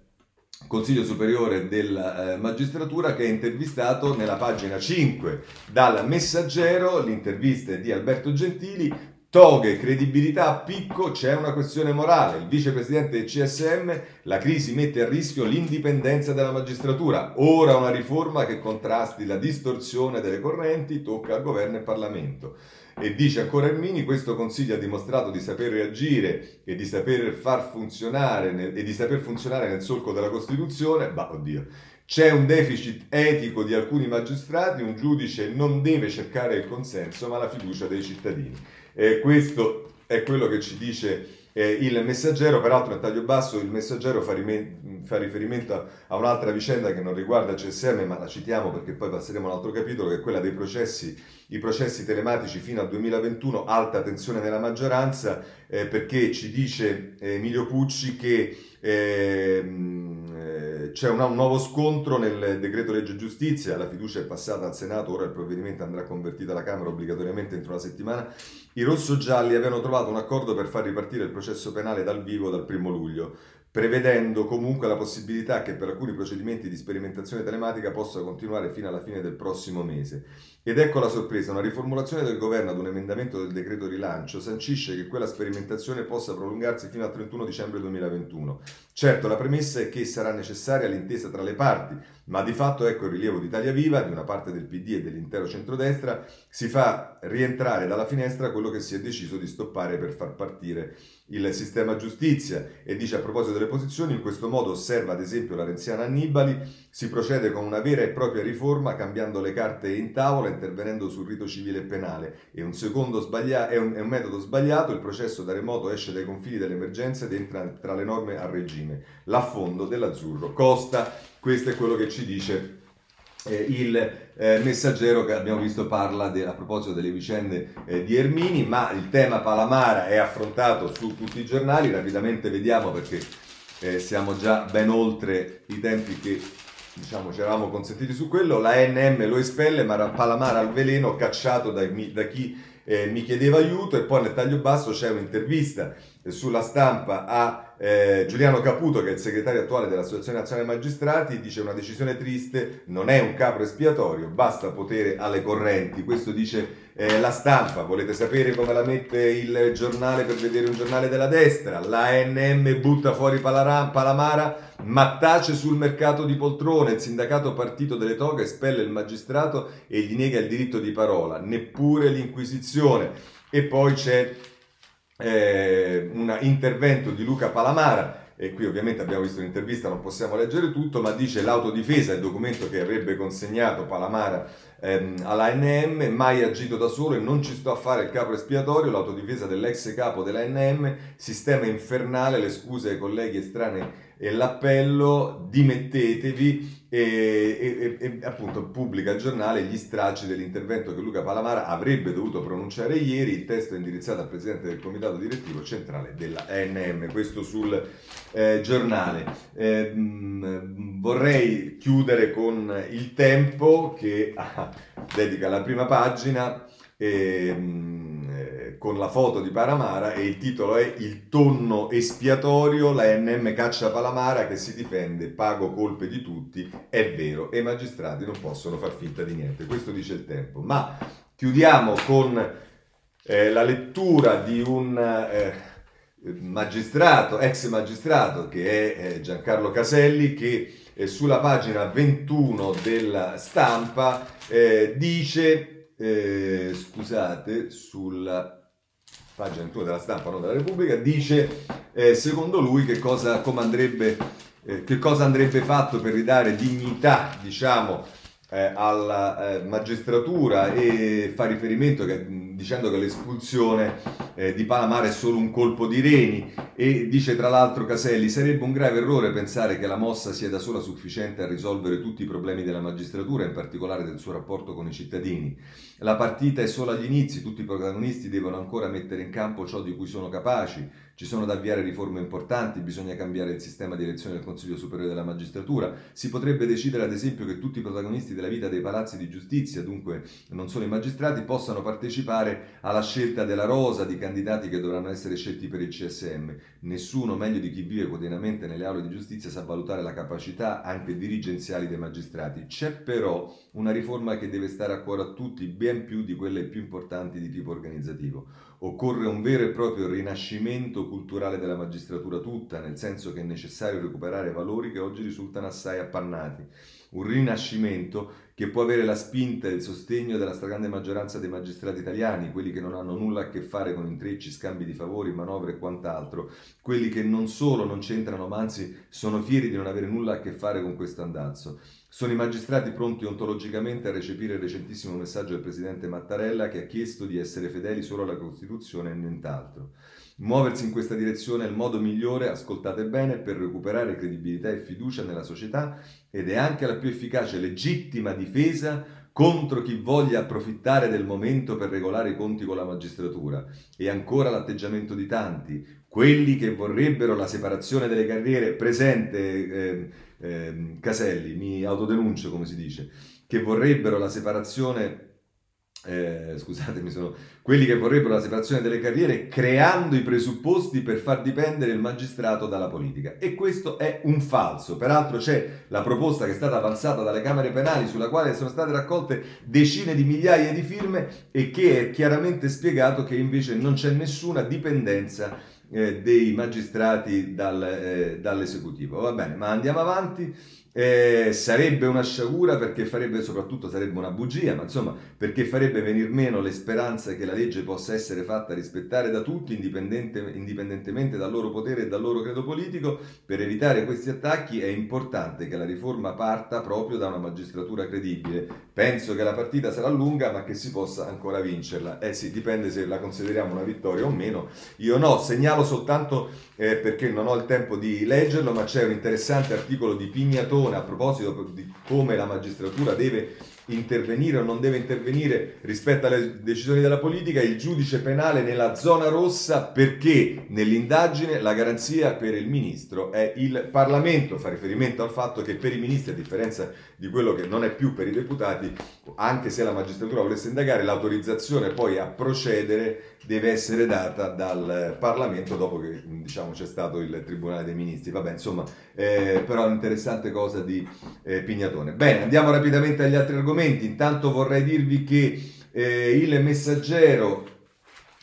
Consiglio Superiore della eh, Magistratura, che è intervistato nella pagina 5 dal Messaggero, l'intervista di Alberto Gentili, Toghe, credibilità picco, c'è una questione morale. Il vicepresidente del CSM, la crisi mette a rischio l'indipendenza della magistratura. Ora una riforma che contrasti la distorsione delle correnti tocca al governo e Parlamento. E dice ancora Ermini, questo Consiglio ha dimostrato di saper reagire e di saper far funzionare nel, e di saper funzionare nel solco della Costituzione. Bah, oddio. C'è un deficit etico di alcuni magistrati, un giudice non deve cercare il consenso ma la fiducia dei cittadini. Eh, questo è quello che ci dice eh, il messaggero, peraltro nel taglio basso il messaggero fa, rime- fa riferimento a, a, un'altra vicenda che non riguarda CSM, ma la citiamo perché poi passeremo a un altro capitolo, che è quella dei processi, i processi telematici fino al 2021, alta tensione nella maggioranza, eh, perché ci dice Emilio Pucci che eh, c'è un, un, nuovo scontro nel decreto legge giustizia, la fiducia è passata al Senato, ora il provvedimento andrà convertito alla Camera obbligatoriamente entro una settimana i rossogialli avevano trovato un accordo per far ripartire il processo penale dal vivo dal primo luglio, prevedendo comunque la possibilità che per alcuni procedimenti di sperimentazione telematica possa continuare fino alla fine del prossimo mese. Ed ecco la sorpresa, una riformulazione del governo ad un emendamento del decreto rilancio sancisce che quella sperimentazione possa prolungarsi fino al 31 dicembre 2021. Certo, la premessa è che sarà necessaria l'intesa tra le parti, ma di fatto ecco il rilievo di Italia Viva, di una parte del PD e dell'intero centrodestra, si fa rientrare dalla finestra quello che si è deciso di stoppare per far partire il sistema giustizia e dice a proposito delle posizioni, in questo modo osserva ad esempio la renziana Annibali, si procede con una vera e propria riforma cambiando le carte in tavola, intervenendo sul rito civile e penale. È un, sbaglia- è un, è un metodo sbagliato, il processo da remoto esce dai confini dell'emergenza ed entra tra le norme a regime. L'affondo dell'azzurro costa, questo è quello che ci dice eh, il eh, messaggero che abbiamo visto parla de, a proposito delle vicende eh, di Ermini, ma il tema Palamara è affrontato su tutti i giornali, rapidamente vediamo perché eh, siamo già ben oltre i tempi che diciamo ci eravamo consentiti su quello, la NM lo espelle, ma Palamara al veleno cacciato da, da chi eh, mi chiedeva aiuto e poi nel taglio basso c'è un'intervista sulla stampa a eh, Giuliano Caputo, che è il segretario attuale dell'Associazione Nazionale Magistrati, dice una decisione triste, non è un capro espiatorio, basta potere alle correnti. Questo dice eh, la stampa. Volete sapere come la mette il giornale per vedere un giornale della destra? L'ANM butta fuori Palara, Palamara, ma tace sul mercato di poltrone. Il sindacato partito delle toghe espelle il magistrato e gli nega il diritto di parola, neppure l'inquisizione. E poi c'è eh, un intervento di Luca Palamara e qui ovviamente abbiamo visto l'intervista, non possiamo leggere tutto, ma dice l'autodifesa, il documento che avrebbe consegnato Palamara ehm, all'ANM, mai agito da solo e non ci sto a fare il capo espiatorio, l'autodifesa dell'ex capo dell'ANM, sistema infernale, le scuse ai colleghi estranei e l'appello dimettetevi e, e, e, appunto pubblica il giornale gli stracci dell'intervento che Luca Palamara avrebbe dovuto pronunciare ieri, il testo è indirizzato al presidente del comitato direttivo centrale della ENM, questo sul eh, giornale. Eh, mh, vorrei chiudere con il tempo che ah, dedica la prima pagina. E, mh, con la foto di Palamara e il titolo è Il tonno espiatorio, la NM caccia Palamara che si difende, pago colpe di tutti, è vero, e i magistrati non possono far finta di niente, questo dice il tempo. Ma chiudiamo con eh, la lettura di un eh, magistrato, ex magistrato, che è eh, Giancarlo Caselli, che eh, sulla pagina 21 della stampa eh, dice, eh, scusate, sulla pagina 21 della stampa, non della Repubblica, dice eh, secondo lui che cosa, eh, che cosa, andrebbe, fatto per ridare dignità, diciamo, eh, alla eh, magistratura e fa riferimento che dicendo che l'espulsione eh, di Palamara è solo un colpo di reni e dice tra l'altro Caselli sarebbe un grave errore pensare che la mossa sia da sola sufficiente a risolvere tutti i problemi della magistratura, in particolare del suo rapporto con i cittadini. La partita è solo agli inizi, tutti i protagonisti devono ancora mettere in campo ciò di cui sono capaci, ci sono da avviare riforme importanti, bisogna cambiare il sistema di elezione del Consiglio Superiore della Magistratura, si potrebbe decidere ad esempio che tutti i protagonisti della vita dei palazzi di giustizia, dunque non solo i magistrati, possano partecipare alla scelta della rosa di candidati che dovranno essere scelti per il CSM. Nessuno meglio di chi vive quotidianamente nelle aule di giustizia sa valutare la capacità anche dirigenziali dei magistrati. C'è però una riforma che deve stare a cuore a tutti, ben più di quelle più importanti di tipo organizzativo. Occorre un vero e proprio rinascimento culturale della magistratura tutta, nel senso che è necessario recuperare valori che oggi risultano assai appannati. Un rinascimento che può avere la spinta e il sostegno della stragrande maggioranza dei magistrati italiani, quelli che non hanno nulla a che fare con intrecci, scambi di favori, manovre e quant'altro, quelli che non solo non c'entrano, ma anzi sono fieri di non avere nulla a che fare con questo andazzo. Sono i magistrati pronti ontologicamente a recepire il recentissimo messaggio del presidente Mattarella che ha chiesto di essere fedeli solo alla Costituzione e nient'altro. Muoversi in questa direzione è il modo migliore, ascoltate bene, per recuperare credibilità e fiducia nella società ed è anche la più efficace e legittima difesa contro chi voglia approfittare del momento per regolare i conti con la magistratura. E ancora l'atteggiamento di tanti, quelli che vorrebbero la separazione delle carriere, presente eh, eh, Caselli, mi autodenuncio come si dice, che vorrebbero la separazione eh, scusatemi, sono quelli che vorrebbero la separazione delle carriere creando i presupposti per far dipendere il magistrato dalla politica. E questo è un falso. Peraltro c'è la proposta che è stata avanzata dalle Camere Penali sulla quale sono state raccolte decine di migliaia di firme e che è chiaramente spiegato che invece non c'è nessuna dipendenza eh, dei magistrati dal, eh, dall'esecutivo. Va bene, ma andiamo avanti. Eh, sarebbe una sciagura perché farebbe soprattutto sarebbe una bugia, ma insomma perché farebbe venir meno le speranze che la legge possa essere fatta rispettare da tutti indipendente, indipendentemente dal loro potere e dal loro credo politico. Per evitare questi attacchi è importante che la riforma parta proprio da una magistratura credibile. Penso che la partita sarà lunga ma che si possa ancora vincerla. Eh sì, dipende se la consideriamo una vittoria o meno. Io no, segnalo soltanto eh, perché non ho il tempo di leggerlo, ma c'è un interessante articolo di Pignatone a proposito di come la magistratura deve intervenire o non deve intervenire rispetto alle decisioni della politica, il giudice penale nella zona rossa perché nell'indagine la garanzia per il ministro è il Parlamento, fa riferimento al fatto che per i ministri, a differenza di quello che non è più per i deputati, anche se la magistratura volesse indagare, l'autorizzazione poi a procedere deve essere data dal Parlamento dopo che diciamo, c'è stato il Tribunale dei Ministri. Vabbè, insomma, eh, però è un'interessante cosa di eh, Pignatone. Bene, andiamo rapidamente agli altri argomenti. Intanto vorrei dirvi che eh, il messaggero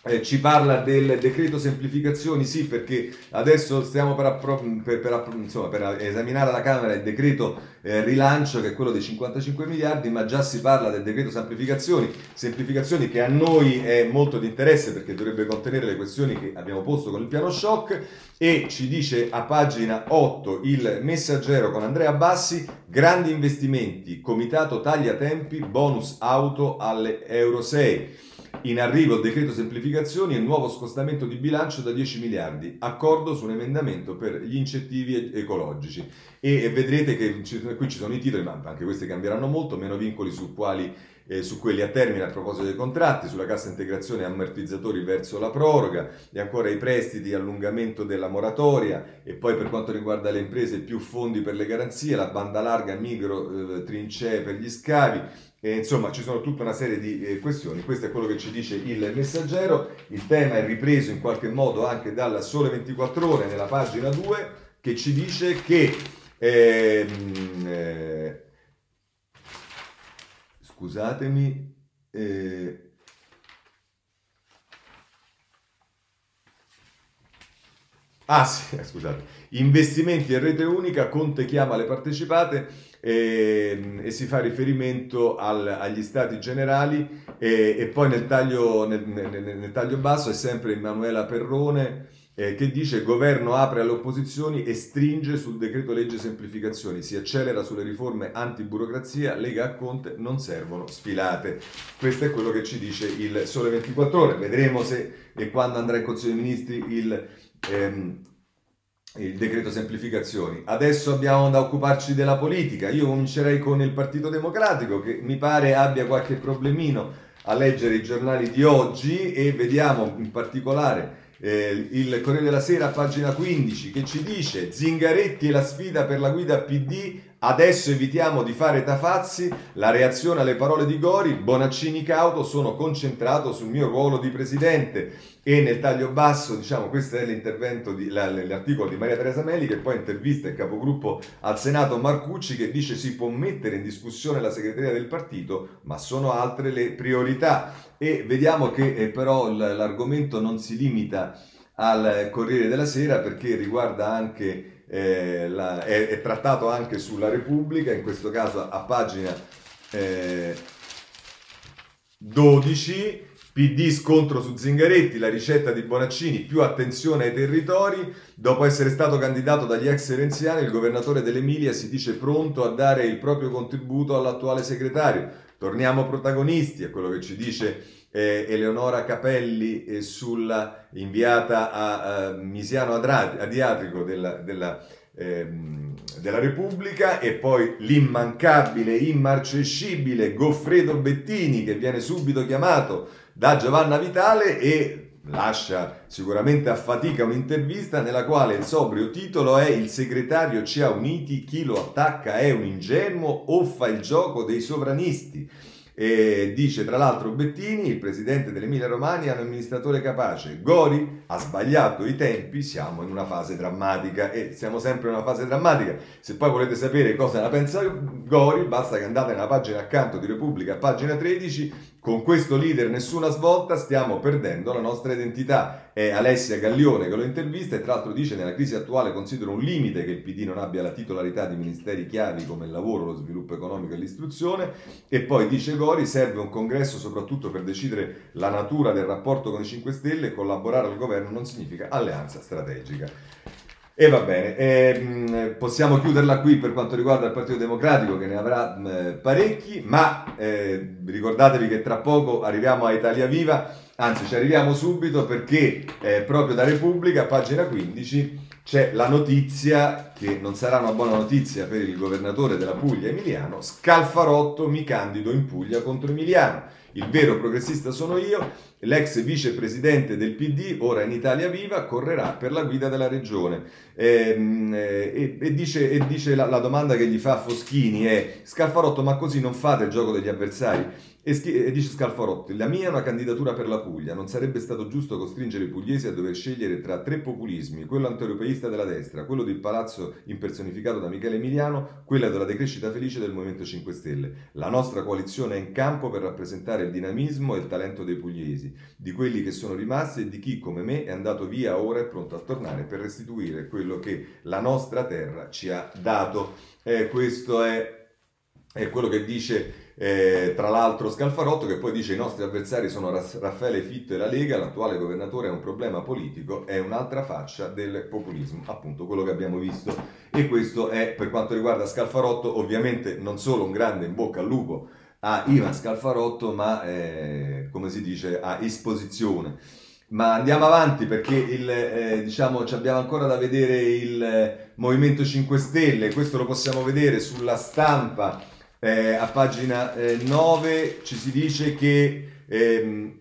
eh, ci parla del decreto semplificazioni, sì, perché adesso stiamo per, per, per, insomma, per esaminare alla Camera il decreto eh, rilancio, che è quello dei 55 miliardi, ma già si parla del decreto semplificazioni, semplificazioni che a noi è molto di interesse perché dovrebbe contenere le questioni che abbiamo posto con il piano shock e ci dice a pagina 8 il messaggero con Andrea Bassi, grandi investimenti, comitato taglia tempi, bonus auto alle Euro 6. In arrivo il decreto semplificazioni e nuovo scostamento di bilancio da 10 miliardi, accordo su un emendamento per gli incentivi ecologici. E vedrete che qui ci sono i titoli, ma anche questi cambieranno molto, meno vincoli su, quali, eh, su quelli a termine a proposito dei contratti, sulla cassa integrazione e ammortizzatori verso la proroga, e ancora i prestiti, allungamento della moratoria, e poi per quanto riguarda le imprese più fondi per le garanzie, la banda larga, micro, eh, trincee per gli scavi, e, insomma, ci sono tutta una serie di eh, questioni. Questo è quello che ci dice il messaggero. Il tema è ripreso in qualche modo anche dalla Sole 24 Ore nella pagina 2, che ci dice che. Ehm, eh, scusatemi. Eh, ah sì, scusate. Investimenti e rete unica, Conte chiama le partecipate e, ehm, e si fa riferimento al, agli stati generali e, e poi nel taglio, nel, nel, nel taglio, basso è sempre Emanuela Perrone eh, che dice governo apre alle opposizioni e stringe sul decreto legge semplificazioni, si accelera sulle riforme antiburocrazia, Lega a Conte non servono sfilate. Questo è quello che ci dice il Sole 24 ore, vedremo se e quando andrà in Consiglio dei Ministri il... Ehm, il decreto semplificazioni. Adesso abbiamo da occuparci della politica. Io comincerei con il Partito Democratico che mi pare abbia qualche problemino a leggere i giornali di oggi e vediamo in particolare eh, il Corriere della Sera, pagina 15, che ci dice Zingaretti e la sfida per la guida PD, adesso evitiamo di fare tafazzi, la reazione alle parole di Gori, Bonaccini cauto, sono concentrato sul mio ruolo di presidente e nel taglio basso, diciamo, questo è l'intervento, di, l'articolo di Maria Teresa Melli che poi intervista il capogruppo al Senato Marcucci che dice si può mettere in discussione la segreteria del partito, ma sono altre le priorità. E vediamo che eh, però l'argomento non si limita al Corriere della Sera perché riguarda anche, eh, la, è, è, trattato anche sulla Repubblica, in questo caso a pagina eh, 12 PD scontro su Zingaretti, la ricetta di Bonaccini, più attenzione ai territori. Dopo essere stato candidato dagli ex renziani, il governatore dell'Emilia si dice pronto a dare il proprio contributo all'attuale segretario. Torniamo protagonisti, è quello che ci dice eh, Eleonora Capelli eh, sulla inviata a, a Misiano Adiatrico della, della ehm, della Repubblica e poi l'immancabile, immarcescibile Goffredo Bettini che viene subito chiamato da Giovanna Vitale e lascia sicuramente a fatica un'intervista nella quale il sobrio titolo è Il segretario ci ha uniti, chi lo attacca è un ingenuo o fa il gioco dei sovranisti. E dice tra l'altro Bettini, il presidente dell'Emilia Romagna è un amministratore capace. Gori ha sbagliato i tempi, siamo in una fase drammatica e siamo sempre in una fase drammatica. Se poi volete sapere cosa ne pensa Gori, basta che andate nella pagina accanto di Repubblica, pagina 13, con questo leader nessuna svolta stiamo perdendo la nostra identità. È Alessia Gaglione che lo intervista e tra l'altro dice nella crisi attuale considero un limite che il PD non abbia la titolarità di ministeri chiavi come il lavoro, lo sviluppo economico e l'istruzione e poi dice Gori serve un congresso soprattutto per decidere la natura del rapporto con i 5 Stelle e collaborare al governo non significa alleanza strategica. E va bene, eh, possiamo chiuderla qui per quanto riguarda il Partito Democratico che ne avrà eh, parecchi, ma eh, ricordatevi che tra poco arriviamo a Italia Viva, anzi ci arriviamo subito perché eh, proprio da Repubblica, pagina 15, c'è la notizia che non sarà una buona notizia per il governatore della Puglia Emiliano, Scalfarotto mi candido in Puglia contro Emiliano. Il vero progressista sono io, l'ex vicepresidente del PD, ora in Italia Viva, correrà per la guida della regione. Ehm, eh, e, e, dice, e dice la, la, domanda che gli fa Foschini è, Scalfarotto, ma così non fate il gioco degli avversari? E, e, dice Scalfarotti, la mia è una candidatura per la Puglia, non sarebbe stato giusto costringere i pugliesi a dover scegliere tra tre populismi, quello antieuropeista della destra, quello del palazzo impersonificato da Michele Emiliano, quella della decrescita felice del Movimento 5 Stelle. La nostra coalizione è in campo per rappresentare il dinamismo e il talento dei pugliesi, di quelli che sono rimasti e di chi, come me, è andato via ora e pronto a tornare per restituire quello che la nostra terra ci ha dato. Eh, questo è, è quello che dice eh, tra l'altro Scalfarotto che poi dice i nostri avversari sono Raffaele Fitto e la Lega, l'attuale governatore è un problema politico, è un'altra faccia del populismo, appunto quello che abbiamo visto. E questo è per quanto riguarda Scalfarotto ovviamente non solo un grande in bocca al lupo a Ivan Scalfarotto, ma eh, come si dice a esposizione. Ma andiamo avanti perché il, eh, diciamo, abbiamo ancora da vedere il Movimento 5 Stelle, questo lo possiamo vedere sulla stampa eh, a pagina eh, 9 ci si dice che, ehm,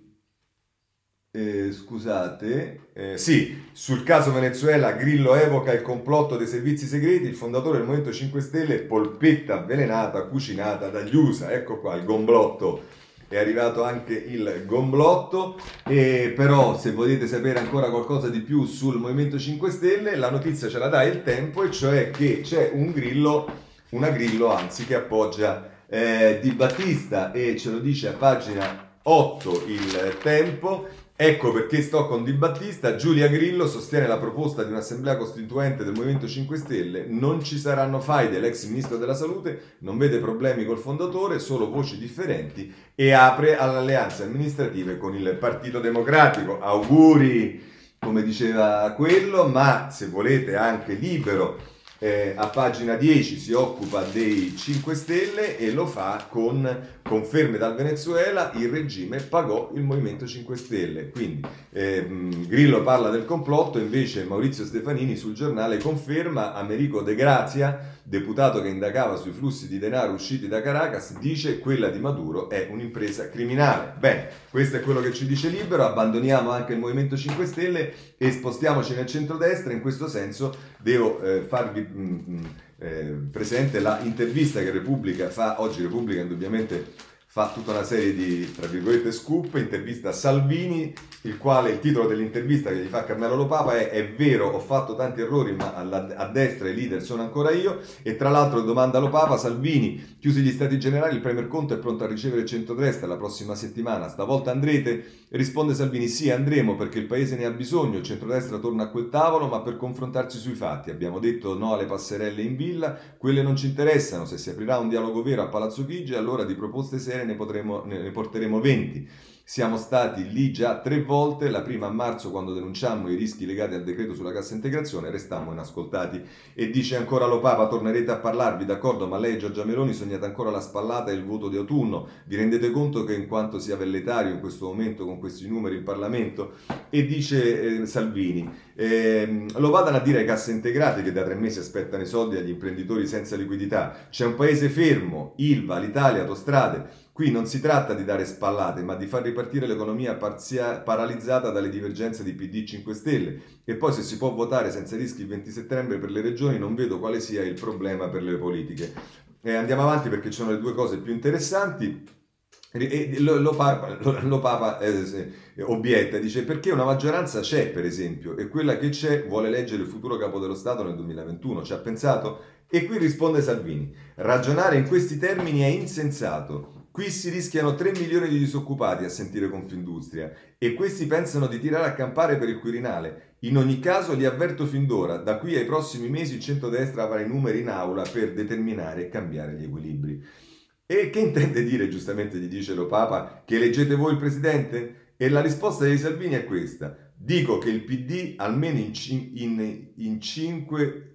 eh, scusate, eh, sì, sul caso Venezuela Grillo evoca il complotto dei servizi segreti, il fondatore del Movimento 5 Stelle, polpetta avvelenata, cucinata dagli USA, ecco qua il gomblotto. È arrivato anche il gomblotto. E però se volete sapere ancora qualcosa di più sul Movimento 5 Stelle la notizia ce la dà il tempo e cioè che c'è un grillo una Grillo anzi che appoggia eh, Di Battista e ce lo dice a pagina 8 il tempo. Ecco perché sto con Di Battista. Giulia Grillo sostiene la proposta di un'assemblea costituente del Movimento 5 Stelle. Non ci saranno faide. L'ex ministro della Salute non vede problemi col fondatore, solo voci differenti e apre alle alleanze amministrative con il Partito Democratico. Auguri! come diceva quello, ma se volete anche libero eh, a pagina 10 si occupa dei 5 Stelle e lo fa con conferme dal Venezuela, il regime pagò il Movimento 5 Stelle. Quindi eh, Grillo parla del complotto, invece Maurizio Stefanini sul giornale conferma Americo De Grazia, deputato che indagava sui flussi di denaro usciti da Caracas, dice quella di Maduro è un'impresa criminale. Bene, questo è quello che ci dice Libero, abbandoniamo anche il Movimento 5 Stelle e spostiamoci nel centrodestra, in questo senso devo eh, farvi mh, mh, eh, presente la intervista che Repubblica fa, oggi Repubblica indubbiamente fa tutta una serie di, tra virgolette, scoop, intervista a Salvini, il quale il titolo dell'intervista che gli fa Carmelo Lopapa è È vero, ho fatto tanti errori, ma alla, a destra i leader sono ancora io. E tra l'altro domanda Lopapa, Salvini, chiusi gli stati generali, il Premier Conte è pronto a ricevere il centrodestra la prossima settimana, stavolta andrete? Risponde Salvini, sì andremo perché il Paese ne ha bisogno, il centrodestra torna a quel tavolo, ma per confrontarci sui fatti. Abbiamo detto no alle passerelle in villa, quelle non ci interessano, se si aprirà un dialogo vero a Palazzo Chigi, allora di proposte serie ne, potremo, ne porteremo 20. Siamo stati lì già tre volte, la prima a marzo quando denunciammo i rischi legati al decreto sulla cassa integrazione, restammo inascoltati. E dice ancora lo Papa, tornerete a parlarvi, d'accordo, ma lei Giorgia Meloni sognate ancora la spallata e il voto di autunno. Vi rendete conto che in quanto sia velletario in questo momento con questi numeri in Parlamento? E dice eh, Salvini, eh, lo vadano a dire ai casse integrate che da tre mesi aspettano i soldi agli imprenditori senza liquidità. C'è un paese fermo, Ilva, l'Italia, autostrade Qui non si tratta di dare spallate, ma di far ripartire l'economia parzia- paralizzata dalle divergenze di PD 5 Stelle. E poi se si può votare senza rischi il 20 settembre per le regioni, non vedo quale sia il problema per le politiche. Eh, andiamo avanti perché ci sono le due cose più interessanti. E lo, lo, Papa, lo, lo Papa eh, obietta, dice perché una maggioranza c'è per esempio e quella che c'è vuole eleggere il futuro capo dello Stato nel 2021, ci ha pensato? E qui risponde Salvini, ragionare in questi termini è insensato, Qui si rischiano 3 milioni di disoccupati a sentire Confindustria e questi pensano di tirare a campare per il Quirinale. In ogni caso li avverto fin d'ora, da qui ai prossimi mesi il centrodestra avrà i numeri in aula per determinare e cambiare gli equilibri. E che intende dire, giustamente gli dice lo Papa, che eleggete voi il Presidente? E la risposta di Salvini è questa. Dico che il PD almeno in, in, in 5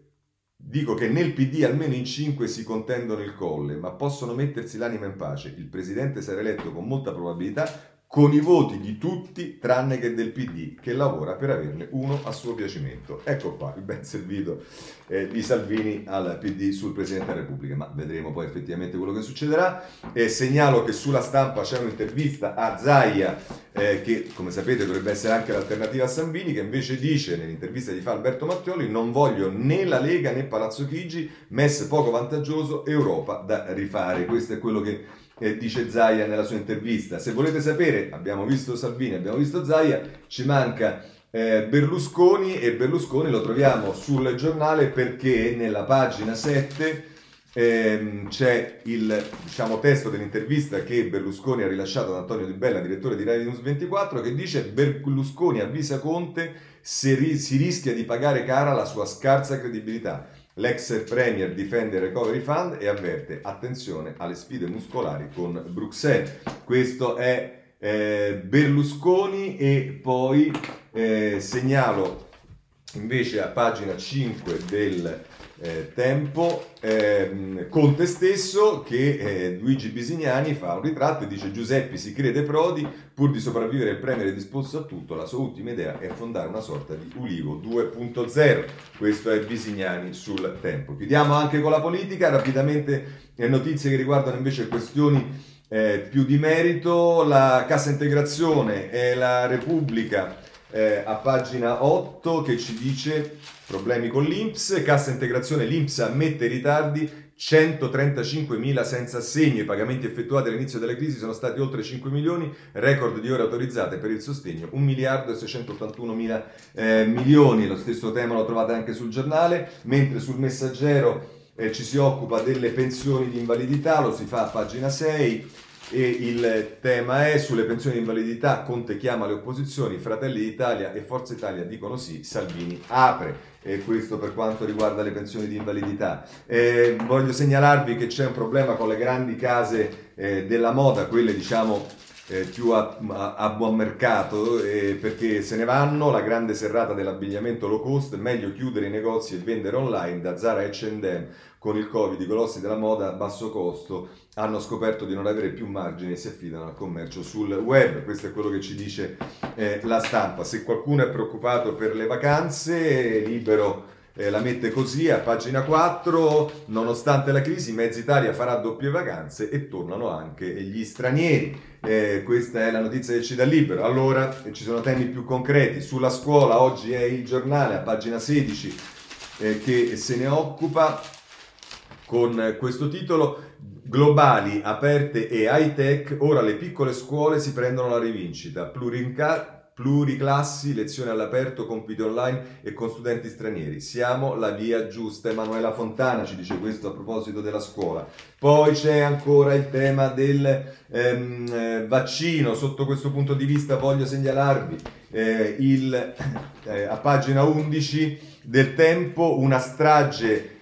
Dico che nel PD almeno in cinque si contendono il colle, ma possono mettersi l'anima in pace. Il presidente sarà eletto con molta probabilità con i voti di tutti tranne che del PD che lavora per averne uno a suo piacimento. Ecco qua il ben servito eh, di Salvini al PD sul Presidente della Repubblica, ma vedremo poi effettivamente quello che succederà. Eh, segnalo che sulla stampa c'è un'intervista a Zaia eh, che come sapete dovrebbe essere anche l'alternativa a Salvini che invece dice nell'intervista di fa Alberto Mattioli non voglio né la Lega né Palazzo Chigi, messe poco vantaggioso, Europa da rifare. Questo è quello che eh, dice Zaia nella sua intervista. Se volete sapere, abbiamo visto Salvini, abbiamo visto Zaia, ci manca eh, Berlusconi e Berlusconi lo troviamo sul giornale perché nella pagina 7 ehm, c'è il diciamo, testo dell'intervista che Berlusconi ha rilasciato ad Antonio Di Bella, direttore di Rai News 24, che dice Berlusconi avvisa Conte se ri- si rischia di pagare cara la sua scarsa credibilità. L'ex Premier difende il Recovery Fund e avverte attenzione alle sfide muscolari con Bruxelles. Questo è eh, Berlusconi e poi eh, segnalo invece a pagina 5 del eh, tempo eh, Conte stesso che eh, Luigi Bisignani fa un ritratto e dice Giuseppe si crede Prodi pur di sopravvivere il premier è disposto a tutto la sua ultima idea è fondare una sorta di Ulivo 2.0 questo è Bisignani sul tempo. Chiudiamo anche con la politica rapidamente le notizie che riguardano invece questioni eh, più di merito. La cassa integrazione e la Repubblica eh, a pagina 8 che ci dice problemi con l'Inps, cassa integrazione, l'Inps ammette ritardi, 135.000 senza assegno, i pagamenti effettuati all'inizio della crisi sono stati oltre 5 milioni, record di ore autorizzate per il sostegno 1 miliardo e 681 mila eh, milioni, lo stesso tema lo trovate anche sul giornale, mentre sul messaggero eh, ci si occupa delle pensioni di invalidità, lo si fa a pagina 6, e il tema è sulle pensioni di invalidità, Conte chiama le opposizioni, Fratelli d'Italia e Forza Italia dicono sì, Salvini apre. E questo per quanto riguarda le pensioni di invalidità. Eh, voglio segnalarvi che c'è un problema con le grandi case eh, della moda, quelle diciamo eh, più a, a, a, buon mercato eh, perché se ne vanno la grande serrata dell'abbigliamento low cost, meglio chiudere i negozi e vendere online da Zara e H&M con il Covid, i colossi della moda a basso costo hanno scoperto di non avere più margini e si affidano al commercio sul web. Questo è quello che ci dice eh, la stampa. Se qualcuno è preoccupato per le vacanze, libero eh, la mette così a pagina 4, nonostante la crisi Mezza Italia farà doppie vacanze e tornano anche gli stranieri. Eh, questa è la notizia che ci dà libero. Allora ci sono temi più concreti. Sulla scuola oggi è il giornale a pagina 16 eh, che se ne occupa con questo titolo globali, aperte e high tech, ora le piccole scuole si prendono la rivincita. Plurinca- pluriclassi, lezioni all'aperto, compiti online e con studenti stranieri. Siamo la via giusta. Emanuela Fontana ci dice questo a proposito della scuola. Poi c'è ancora il tema del ehm, eh, vaccino. Sotto questo punto di vista voglio segnalarvi eh, il, eh, a pagina 11 del tempo una strage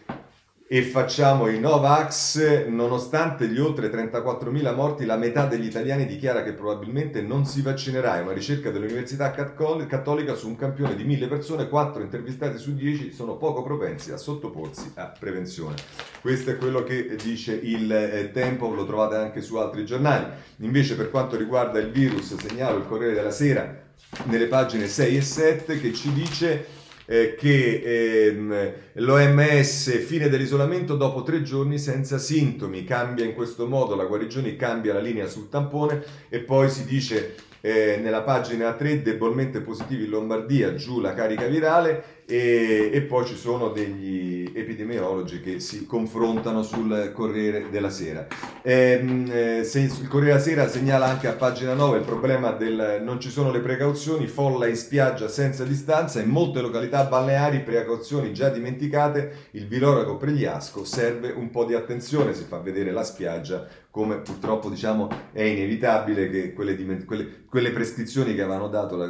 e facciamo i Novax, nonostante gli oltre 34.000 morti, la metà degli italiani dichiara che probabilmente non si vaccinerà. È una ricerca dell'Università Cattolica su un campione di 1000 persone, 4 intervistati su 10 sono poco propensi a sottoporsi a prevenzione. Questo è quello che dice il eh, Tempo, lo trovate anche su altri giornali. Invece per quanto riguarda il virus, segnalo il Corriere della Sera nelle pagine 6 e 7 che ci dice eh, che ehm, l'OMS fine dell'isolamento dopo tre giorni senza sintomi, cambia in questo modo la guarigione, cambia la linea sul tampone e poi si dice eh, nella pagina 3 debolmente positivi in Lombardia, giù la carica virale e, e, poi ci sono degli epidemiologi che si confrontano sul Corriere della Sera. Ehm, eh, se, il Corriere della Sera segnala anche a pagina 9 il problema del non ci sono le precauzioni, folla in spiaggia senza distanza, in molte località balneari precauzioni già dimenticate, il Viloraco Pregliasco serve un po' di attenzione, si fa vedere la spiaggia come purtroppo diciamo è inevitabile che quelle, quelle, quelle prescrizioni che avevano dato la,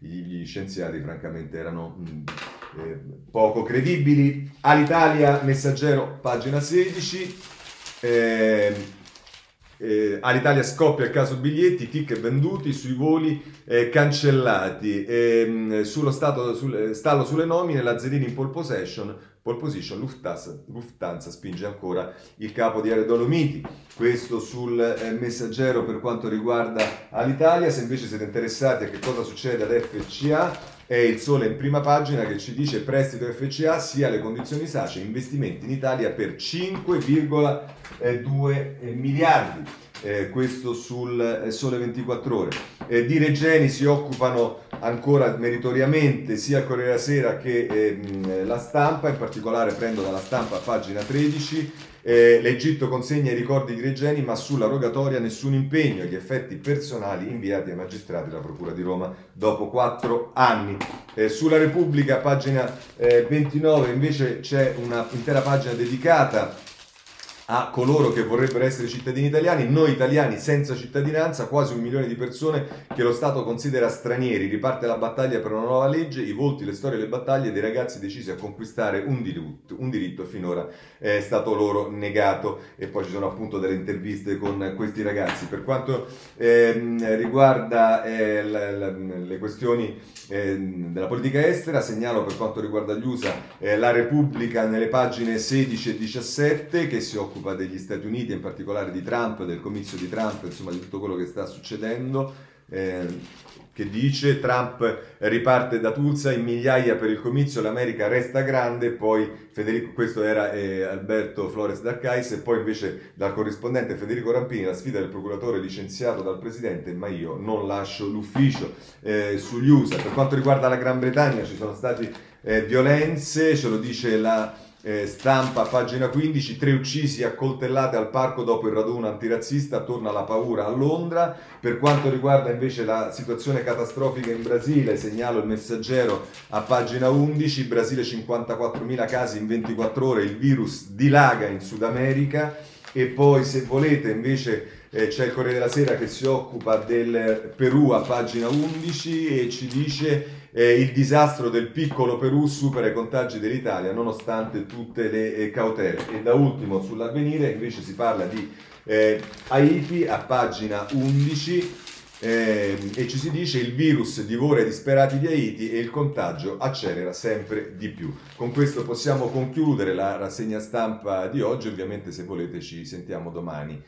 gli, scienziati francamente erano mh, eh, poco credibili. All'Italia, messaggero, pagina 16. Eh, eh, all'Italia scoppia il caso biglietti, ticket venduti sui voli eh, cancellati. Eh, sullo stato, sul, stallo sulle nomine, Lazzarini in pole possession, pole position, Lufthansa, Lufthansa spinge ancora il capo di Aereo Dolomiti. Questo sul eh, messaggero per quanto riguarda l'Italia. Se invece siete interessati a che cosa succede ad FCA, è il sole in prima pagina che ci dice prestito FCA sia le condizioni SACE investimenti in Italia per 5,2 miliardi. Eh, questo sul eh, Sole 24 Ore. Eh, di Regeni si occupano ancora meritoriamente sia il Corriere della Sera che ehm, la stampa, in particolare prendo dalla stampa pagina 13 eh, L'Egitto consegna i ricordi di Regeni, ma sulla rogatoria nessun impegno. Gli effetti personali inviati ai magistrati della Procura di Roma dopo quattro anni. Eh, sulla Repubblica, pagina eh, 29, invece c'è un'intera pagina dedicata a coloro che vorrebbero essere cittadini italiani, noi italiani senza cittadinanza, quasi un milione di persone che lo Stato considera stranieri. Riparte la battaglia per una nuova legge, i volti, le storie le battaglie dei ragazzi decisi a conquistare un diritto, un diritto finora è stato loro negato. E poi ci sono appunto delle interviste con questi ragazzi. Per quanto eh, riguarda eh, la, la, le questioni eh, della politica estera, segnalo per quanto riguarda gli USA eh, la Repubblica nelle pagine 16 e 17 che si occupa occupa degli Stati Uniti, in particolare di Trump, del comizio di Trump, insomma di tutto quello che sta succedendo, eh, che dice Trump riparte da Tulsa in migliaia per il comizio, l'America resta grande, poi Federico, questo era eh, Alberto Flores d'Arcais, e poi invece dal corrispondente Federico Rampini la sfida del procuratore licenziato dal presidente, ma io non lascio l'ufficio eh, sugli USA. Per quanto riguarda la Gran Bretagna ci sono state eh, violenze, ce lo dice la eh, stampa, pagina 15, tre uccisi accoltellate al parco dopo il raduno antirazzista, torna la paura a Londra. Per quanto riguarda invece la situazione catastrofica in Brasile, segnalo il messaggero a pagina 11, Brasile 54.000 casi in 24 ore, il virus dilaga in Sud America e poi se volete invece eh, c'è il Corriere della Sera che si occupa del Perù a pagina 11 e ci dice eh, il disastro del piccolo Perù supera i contagi dell'Italia nonostante tutte le eh, cautele. E da ultimo sull'avvenire invece si parla di Eh, Haiti a pagina 11 eh, e ci si dice il virus divora i disperati di Haiti e il contagio accelera sempre di più. Con questo possiamo concludere la rassegna stampa di oggi, ovviamente se volete ci sentiamo domani